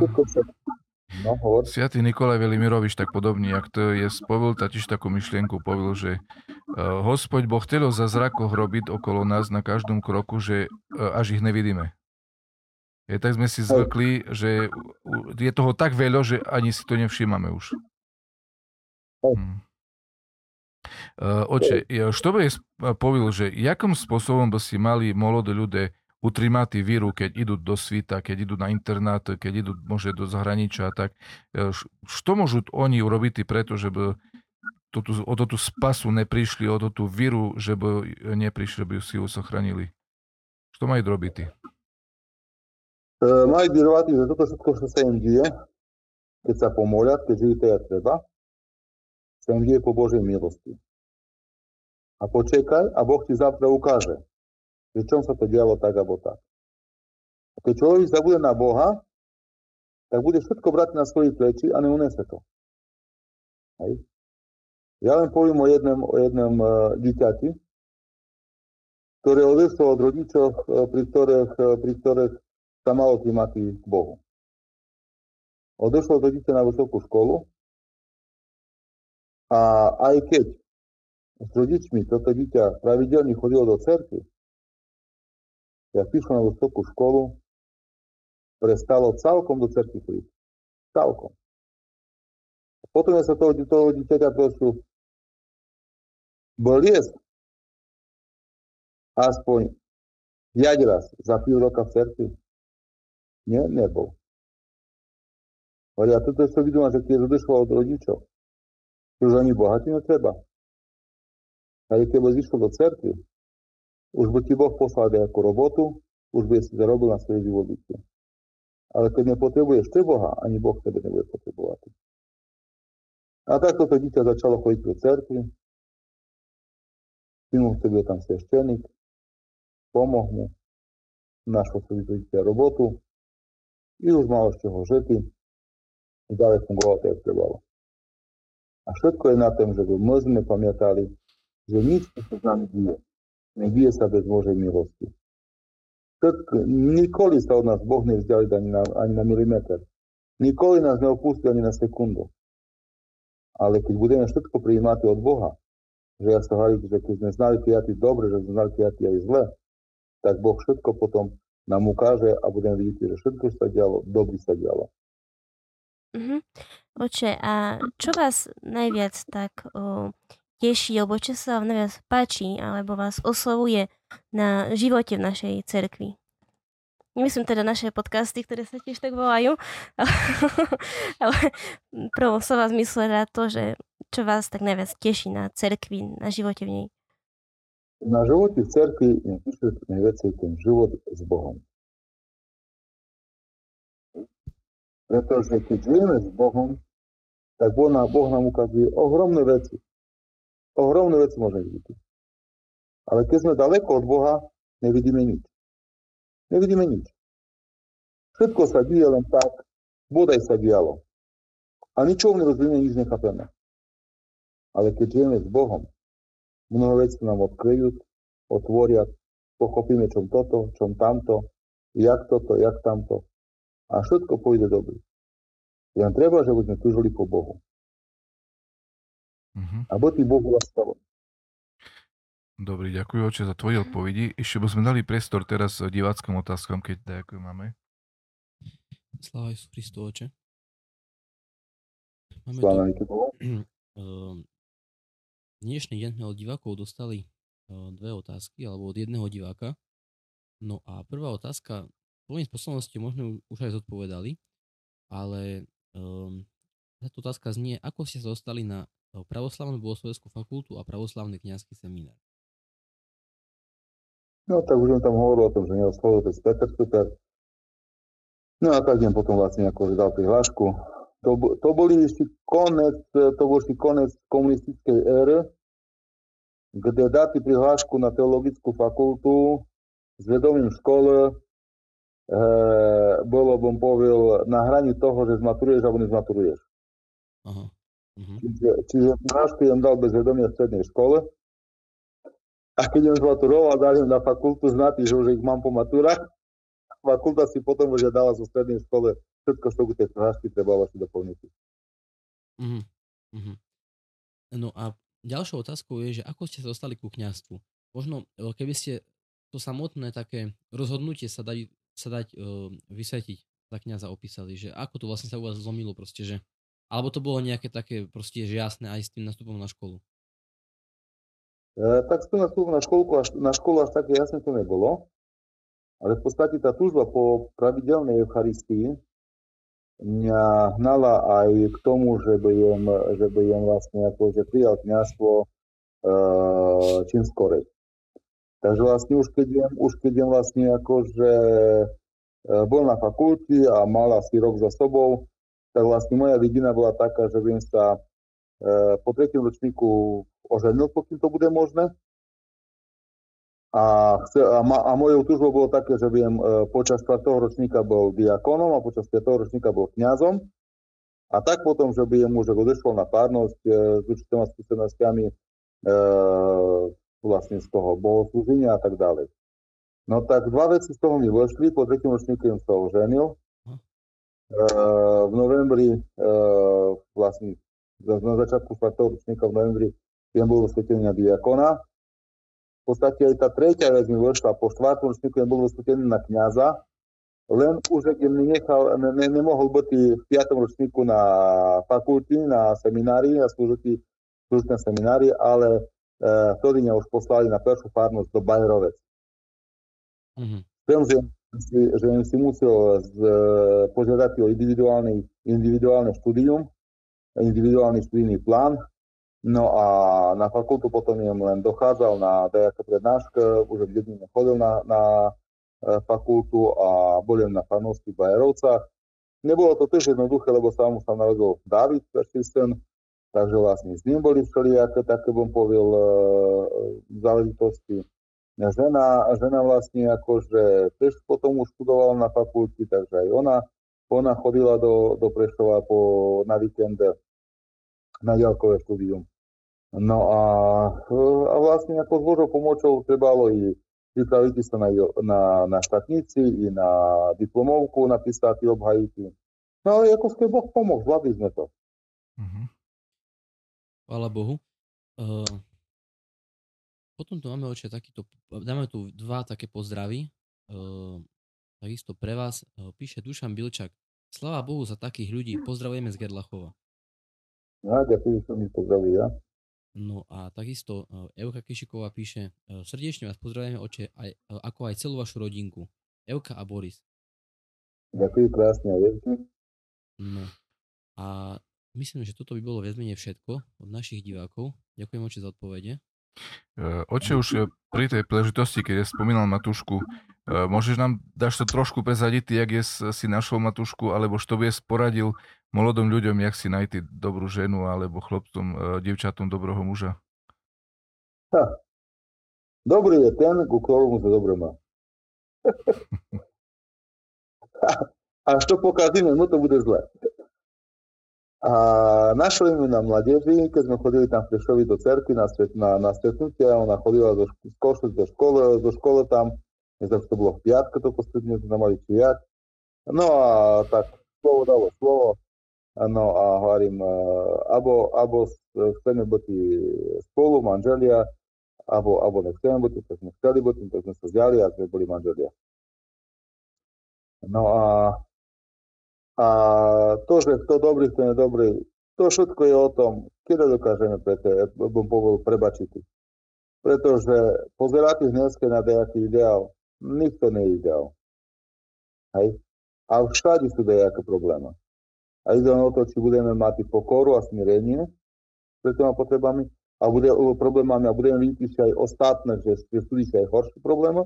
no, Sviatý Nikolaj Velimirovič tak podobný, jak to je, spovil tiež takú myšlienku, povil, že uh, Hospod Boh chcel za zrakoch robiť okolo nás na každom kroku, že uh, až ich nevidíme. Je, tak sme si zvykli, že je toho tak veľa, že ani si to nevšímame už. Hmm. Uh, oče, čo by povil, že jakom spôsobom by si mali mladí ľudia utrimati víru, keď idú do svita, keď idú na internát, keď idú môže do zahraničia, tak čo e, môžu oni urobiť preto, že by tú, o tú spasu neprišli, o tú víru, že by neprišli, by si ju zachránili? Čo majú robiť? Uh, majú vyrovať, že toto všetko, čo sa im deje, keď sa pomolia, keď žijú to, treba, sa im deje po Božej milosti. A počekaj a Boh ti zavtра ukáže že čom sa to dialo tak alebo tak. A keď človek zabude na Boha, tak bude všetko brať na svoji pleči a neunese to. Hej. Ja len poviem o jednom, o jednom uh, dieťati, ktoré odešlo od rodičov, uh, pri ktorých, uh, pri ktorých sa malo klimati k Bohu. Odešlo to dieťa na vysokú školu a aj keď s rodičmi toto dieťa pravidelne chodilo do cerky, jak prišlo na vysokú školu, prestalo celkom do cerky chodiť. Celkom. Potom ja sa toho, toho dieťaťa prosím, bol liest aspoň 5 raz za pol roka v cerkvi? Nie, nebol. Ale ja toto som videl, že keď odešlo od rodičov, už ani bohatí netreba. Ale keď by zišiel do cerkvy, už by ti Boh poslal nejakú robotu, už by si zarobil na svoje živobytie. Ale keď nepotrebuješ ty Boha, ani Boh tebe nebude potrebovať. A takto to dieťa začalo chodiť do cerkvy, Synul tebe tam sveštenik, pomoh mu, našlo si to dieťa robotu i už malo z čoho žety, ďalej fungovalo tak, trebalo. A všetko je na tom, že my sme pamiatali, že nič sa s nami Nedieje sa bez Božej milosti. Všetko, nikoli sa od nás Boh nevzdiali ani na, ani na milimeter. Nikoli nás neopustí ani na sekundu. Ale keď budeme všetko prijímať od Boha, že ja sa hovorím, že keď sme znali piaty dobre, že sme znali piaty aj zle, tak Boh všetko potom nám ukáže a budeme vidieť, že všetko sa dialo, dobrý sa dialo. Mhm. Oče, a čo vás najviac tak o, teší, alebo čo sa vám najviac páči, alebo vás oslovuje na živote v našej cerkvi? Nemyslím teda naše podcasty, ktoré sa tiež tak volajú, ale, ale prvom slova zmysle to, že čo vás tak najviac teší na cerkvi, na živote v nej. Na živote v cerkvi je najviac ten život s Bohom. Pretože keď žijeme s Bohom, tak Boh nám, boh nám ukazuje ohromné veci. Ohromné veci môžeme vidieť. Ale keď sme daleko od Boha, nevidíme nič. Nevidíme nič. Všetko sa deje len tak, bodaj sa dialo. A ničomu nerozumieme, nič nechápeme. Ale keď žijeme s Bohom, mnoho vecí nám odkryjú, otvoria, pochopíme, čom toto, čom tamto, jak toto, jak tamto a všetko pôjde dobre. Len treba, že by sme túžili po Bohu. Uh-huh. Bo ty Bohu laskavo. Dobre, ďakujem oče za tvoje odpovedi. Ešte by sme dali priestor teraz diváckým otázkam, keď ďakujem máme. Sláva Isu Christu, oče. Máme Sláva tu, uh, dnešný deň sme od divákov dostali uh, dve otázky, alebo od jedného diváka. No a prvá otázka svojím spôsobom ste možno už aj zodpovedali, ale um, táto otázka znie, ako ste sa dostali na pravoslavnú bohoslovenskú fakultu a pravoslavný kniazský seminár? No tak už som tam hovoril o tom, že neoslovil cez Peter Super. No a tak potom vlastne ako dal prihlášku. To, to boli ešte konec, to bol ešte konec komunistickej éry, kde dáte prihlášku na teologickú fakultu s vedomím škole e, bolo, bom povedal, na hrani toho, že zmaturuješ alebo nezmaturuješ. Aha. Uh-huh. Čiže, čiže nášku jem dal v strednej škole a keď som zmaturoval, dal na fakultu znatý, že už ich mám po maturách. Fakulta si potom už dala zo strednej škole všetko, čo tie prihlášky trebalo si doplniť. Uh-huh. No a ďalšou otázkou je, že ako ste sa dostali ku kňastvu? Možno, keby ste to samotné také rozhodnutie sa dali sa dať uh, vysvetiť za kniaza opísali, že ako to vlastne sa u vás zlomilo proste, že alebo to bolo nejaké také proste, jasné aj s tým nastupom na školu? E, tak s tým nastupom na, školku, až, na školu až také jasné to nebolo, ale v podstate tá túžba po pravidelnej Eucharistii mňa hnala aj k tomu, že budem, že budem vlastne ako, že prijal kniazstvo e, čím skorej. Takže vlastne už keď jem, už keď jem vlastne akože bol na fakulti a mal asi rok za sobou, tak vlastne moja vidina bola taká, že viem sa e, po tretím ročníku oženil, pokým to bude možné. A, chce, a, ma, a mojou túžbou bolo také, že viem, e, počas 4. ročníka bol diakonom a počas 5. ročníka bol kňazom. A tak potom, že by mu odešol na párnosť e, s určitými skúsenostiami e, vlastne z toho bohoslúženia a tak ďalej. No tak dva veci z toho mi vošli, po tretím ročníku som sa oženil. Uh, v novembri, uh, vlastne na začiatku 4. ročníka v novembri jem bol osvetený na diakona. V podstate aj tá tretia vec mi vošla, po štvrtom ročníku jem bol osvetený na kniaza len už keď nechal, ne, ne, nemohol byť v 5. ročníku na fakulty, na seminári, na služitý, služitné seminári, ale e, vtedy mňa už poslali na prvú farnosť do Bajerovec. Mm-hmm. Viem, že, že si musel z, požiadať o individuálny, individuálne štúdium, individuálny študijný plán, No a na fakultu potom som len dochádzal na nejaké prednáška, už v Dedine chodil na, na e, fakultu a bol na fanosti v Bajerovcach. Nebolo to tiež jednoduché, lebo sa mu sa narodil David, syn, takže vlastne s ním boli všelijaké, také bom povil, e, záležitosti. Žena, žena vlastne akože tiež potom už študovala na fakulti, takže aj ona, ona chodila do, do Prešova po, na víkend na ďalkové štúdium. No a, a vlastne ako s Božou pomocou trebalo i pripraviť sa na, na, na štátnici i na diplomovku napísať i obhajiť. No ale ako ste Boh pomoh, zvládli sme to. Chvála Bohu. Uh, potom tu máme oče takýto, dáme tu dva také pozdravy. Uh, takisto pre vás uh, píše Dušan Bilčak. Sláva Bohu za takých ľudí. Pozdravujeme z Gerlachova. Ja, ďakujem, že mi pozdraví, ja. No a takisto e, Euka Kešiková píše, srdečne vás pozdravujeme oče, aj, ako aj celú vašu rodinku. Euka a Boris. Ďakujem krásne a No a myslím, že toto by bolo viac menej všetko od našich divákov. Ďakujem oče za odpovede. Oče, už pri tej príležitosti, keď je spomínal Matušku, môžeš nám, dáš to trošku prezadiť, jak je si našol Matušku, alebo čo by je poradil mladým ľuďom, jak si najti dobrú ženu, alebo chlopcom, dievčatom dobrého muža? Ha. Dobrý je ten, ku ktorému sa dobre má. A čo pokazíme, mu to bude zle. A našli mi na mladeži, keď sme chodili tam v Prešovi do cerky na, stret, na, na stretnutia, ona chodila do, ško- do, školy, do školy tam, neviem, to bolo v piatke, to posledne sme mali prijať. No a tak slovo dalo slovo, no a hovorím, abo, abo chceme byť spolu, manželia, abo, abo nechceme byť, tak sme chceli byť, tak sme sa vzali a sme boli manželia. No a a to, že kto dobrý, kto nedobrý, to všetko je o tom, kedy dokážeme pre te, povol, prebačiť. Pretože pozerať dneska na nejaký ideál, nikto nie je ideál. Hej? A všade sú nejaké problémy. A ide o to, či budeme mať pokoru a smirenie pred tými potrebami a bude problémami a budeme vidieť aj ostatné, že, sú aj horšie problémy,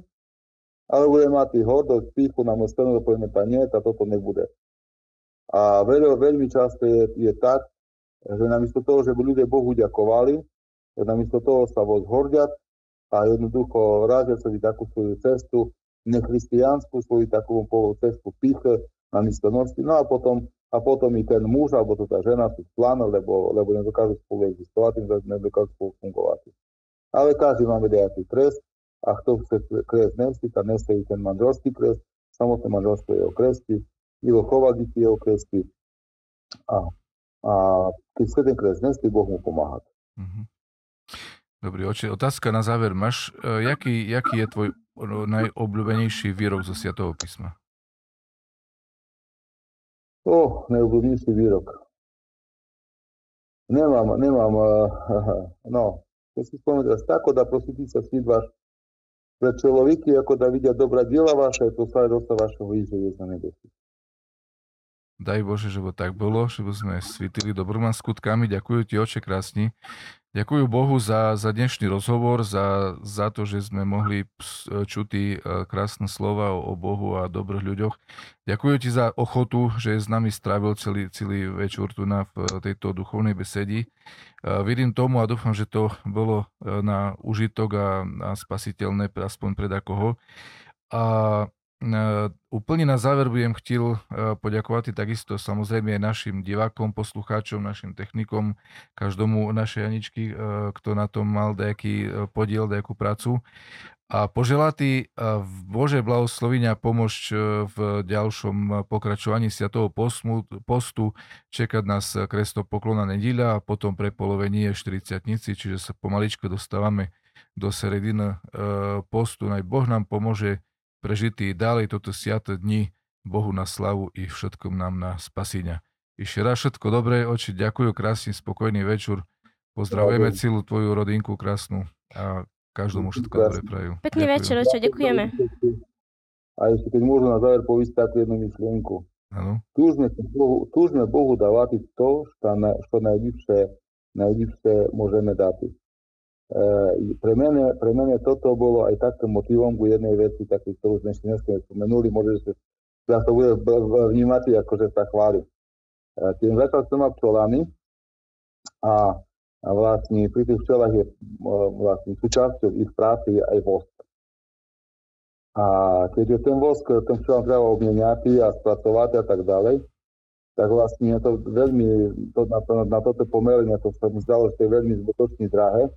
ale budeme mať hordosť, píchu, nám ostanú, povieme, nie, a toto nebude. A veľmi, veľmi často je, je tak, že namiesto toho, že by ľudia Bohu ďakovali, namiesto toho sa voz hordiať a jednoducho rádia sa takú svoju cestu, nechristiánsku svoju takú cestu píche na nosti. No a potom, a potom i ten muž alebo to tá žena sú plán, lebo, lebo nedokážu spolu existovať, nedokážu spolu fungovať. Ale každý máme nejaký kres a kto chce kres nesiť a nesie ten manželský kres, samotné manželstvo je o kresti, Ivo chovať tie okresky a, a keď chce ten kres nesti, Boh mu pomáha. Mm-hmm. Dobrý, oče, otázka na záver. Máš, uh, jaký, jaký je tvoj najobľúbenejší výrok zo Sviatého písma? O, oh, najobľúbenejší výrok. Nemám, nemám, uh, no, keď si spomínam, tako da prosítica si váš pre človeky, ako da vidia dobrá diela vaše, to sa aj dosta vašeho Ježiša na nebesí. Daj Bože, že by tak bolo, že by sme svítili dobrými skutkami. Ďakujem ti, oče, krásni. Ďakujem Bohu za, za dnešný rozhovor, za, za to, že sme mohli čuť e, krásne slova o, o Bohu a dobrých ľuďoch. Ďakujem ti za ochotu, že s nami strávil celý, celý večer tu na v tejto duchovnej besedi. E, vidím tomu a dúfam, že to bolo e, na užitok a, a spasiteľné aspoň pred akoho. A Úplne na záver budem chtil poďakovať takisto samozrejme našim divákom, poslucháčom, našim technikom, každomu našej Aničky, kto na tom mal nejaký podiel, nejakú prácu. A poželať Bože blahoslovenia pomôcť v ďalšom pokračovaní Sviatého postu, čekať nás kresto poklona nedíľa a potom prepolovenie 40 čiže sa pomaličko dostávame do serediny postu. Naj Boh nám pomôže prežitý ďalej toto siate dni Bohu na slavu i všetkom nám na spasenia. Ešte raz všetko dobré, oči, ďakujú, krásny, spokojný večer. Pozdravujeme Ďakujem. celú tvoju rodinku krásnu a každomu všetko dobré prajú. Pekný Ďakujem. večer, oče, ďakujeme. A ešte keď môžu na záver povísť takú jednu myšlienku. Áno, Túžme Bohu, túžme Bohu dávať to, što, na, môžeme dati. E, pre, mene, pre mene toto bolo aj takým motivom u jednej veci, taký, ktorú sme ešte dneska spomenuli, možda se ja to bude v- v- vnímati ako že sa chváli. E, tým začal s troma pčolami a, a vlastne pri tých pčelách je e, vlastne súčasťou ich práce je aj vosk. A keďže ten vosk, ten pčelám treba obmieniať a spracovať a tak ďalej, tak vlastne to veľmi, to, na, to, na toto pomerenie, to sa mi zdalo, že to je veľmi zbytočne drahé,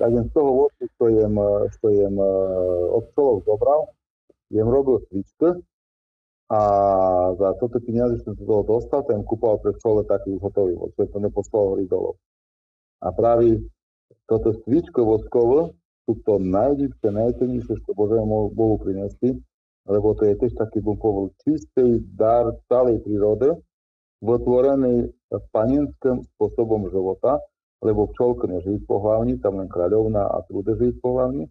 tak jen z toho vosku, čo jem, eh, čo jem eh, od pčelov zobral, jem robil svičky a za toto peniaze, čo som z toho dostal, tak jem kúpoval pre pčole taký už hotový vosk, čo to neposlal hori dolov. A práve toto svičko voskovo sú to najlepšie, najcenejšie, čo Mo- Bohu priniesť, lebo to je tiež taký, bym povedal, čistý dar celej prírody, vytvorený panenským spôsobom života, lebo pčolka nežijí po hlavni, tam len kráľovna a trúde žijí po hlavni,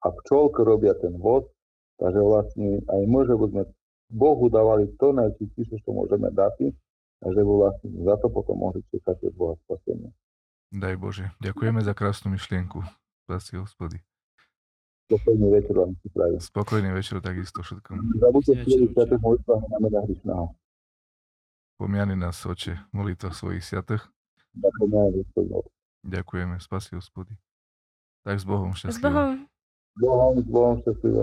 a pčolky robia ten vod, takže vlastne aj my, že sme Bohu dávali to najčistejšie, čo môžeme dať, a že vlastne za to potom mohli čekať od Boha spasenie. daj Bože. Ďakujeme za krásnu myšlienku. Spasi hospody. Spokojný večer vám si prajem. Spokojný večer takisto všetkom. Zabudte večer. svätých modlitbách na mena hrišného. Pomiany nás, oče, molitva svojich sviatých. Ďakujeme, spasi hospody. Tak s Bohom S šťastlivo. Bohom. Bohom, s Bohom šťastlivo.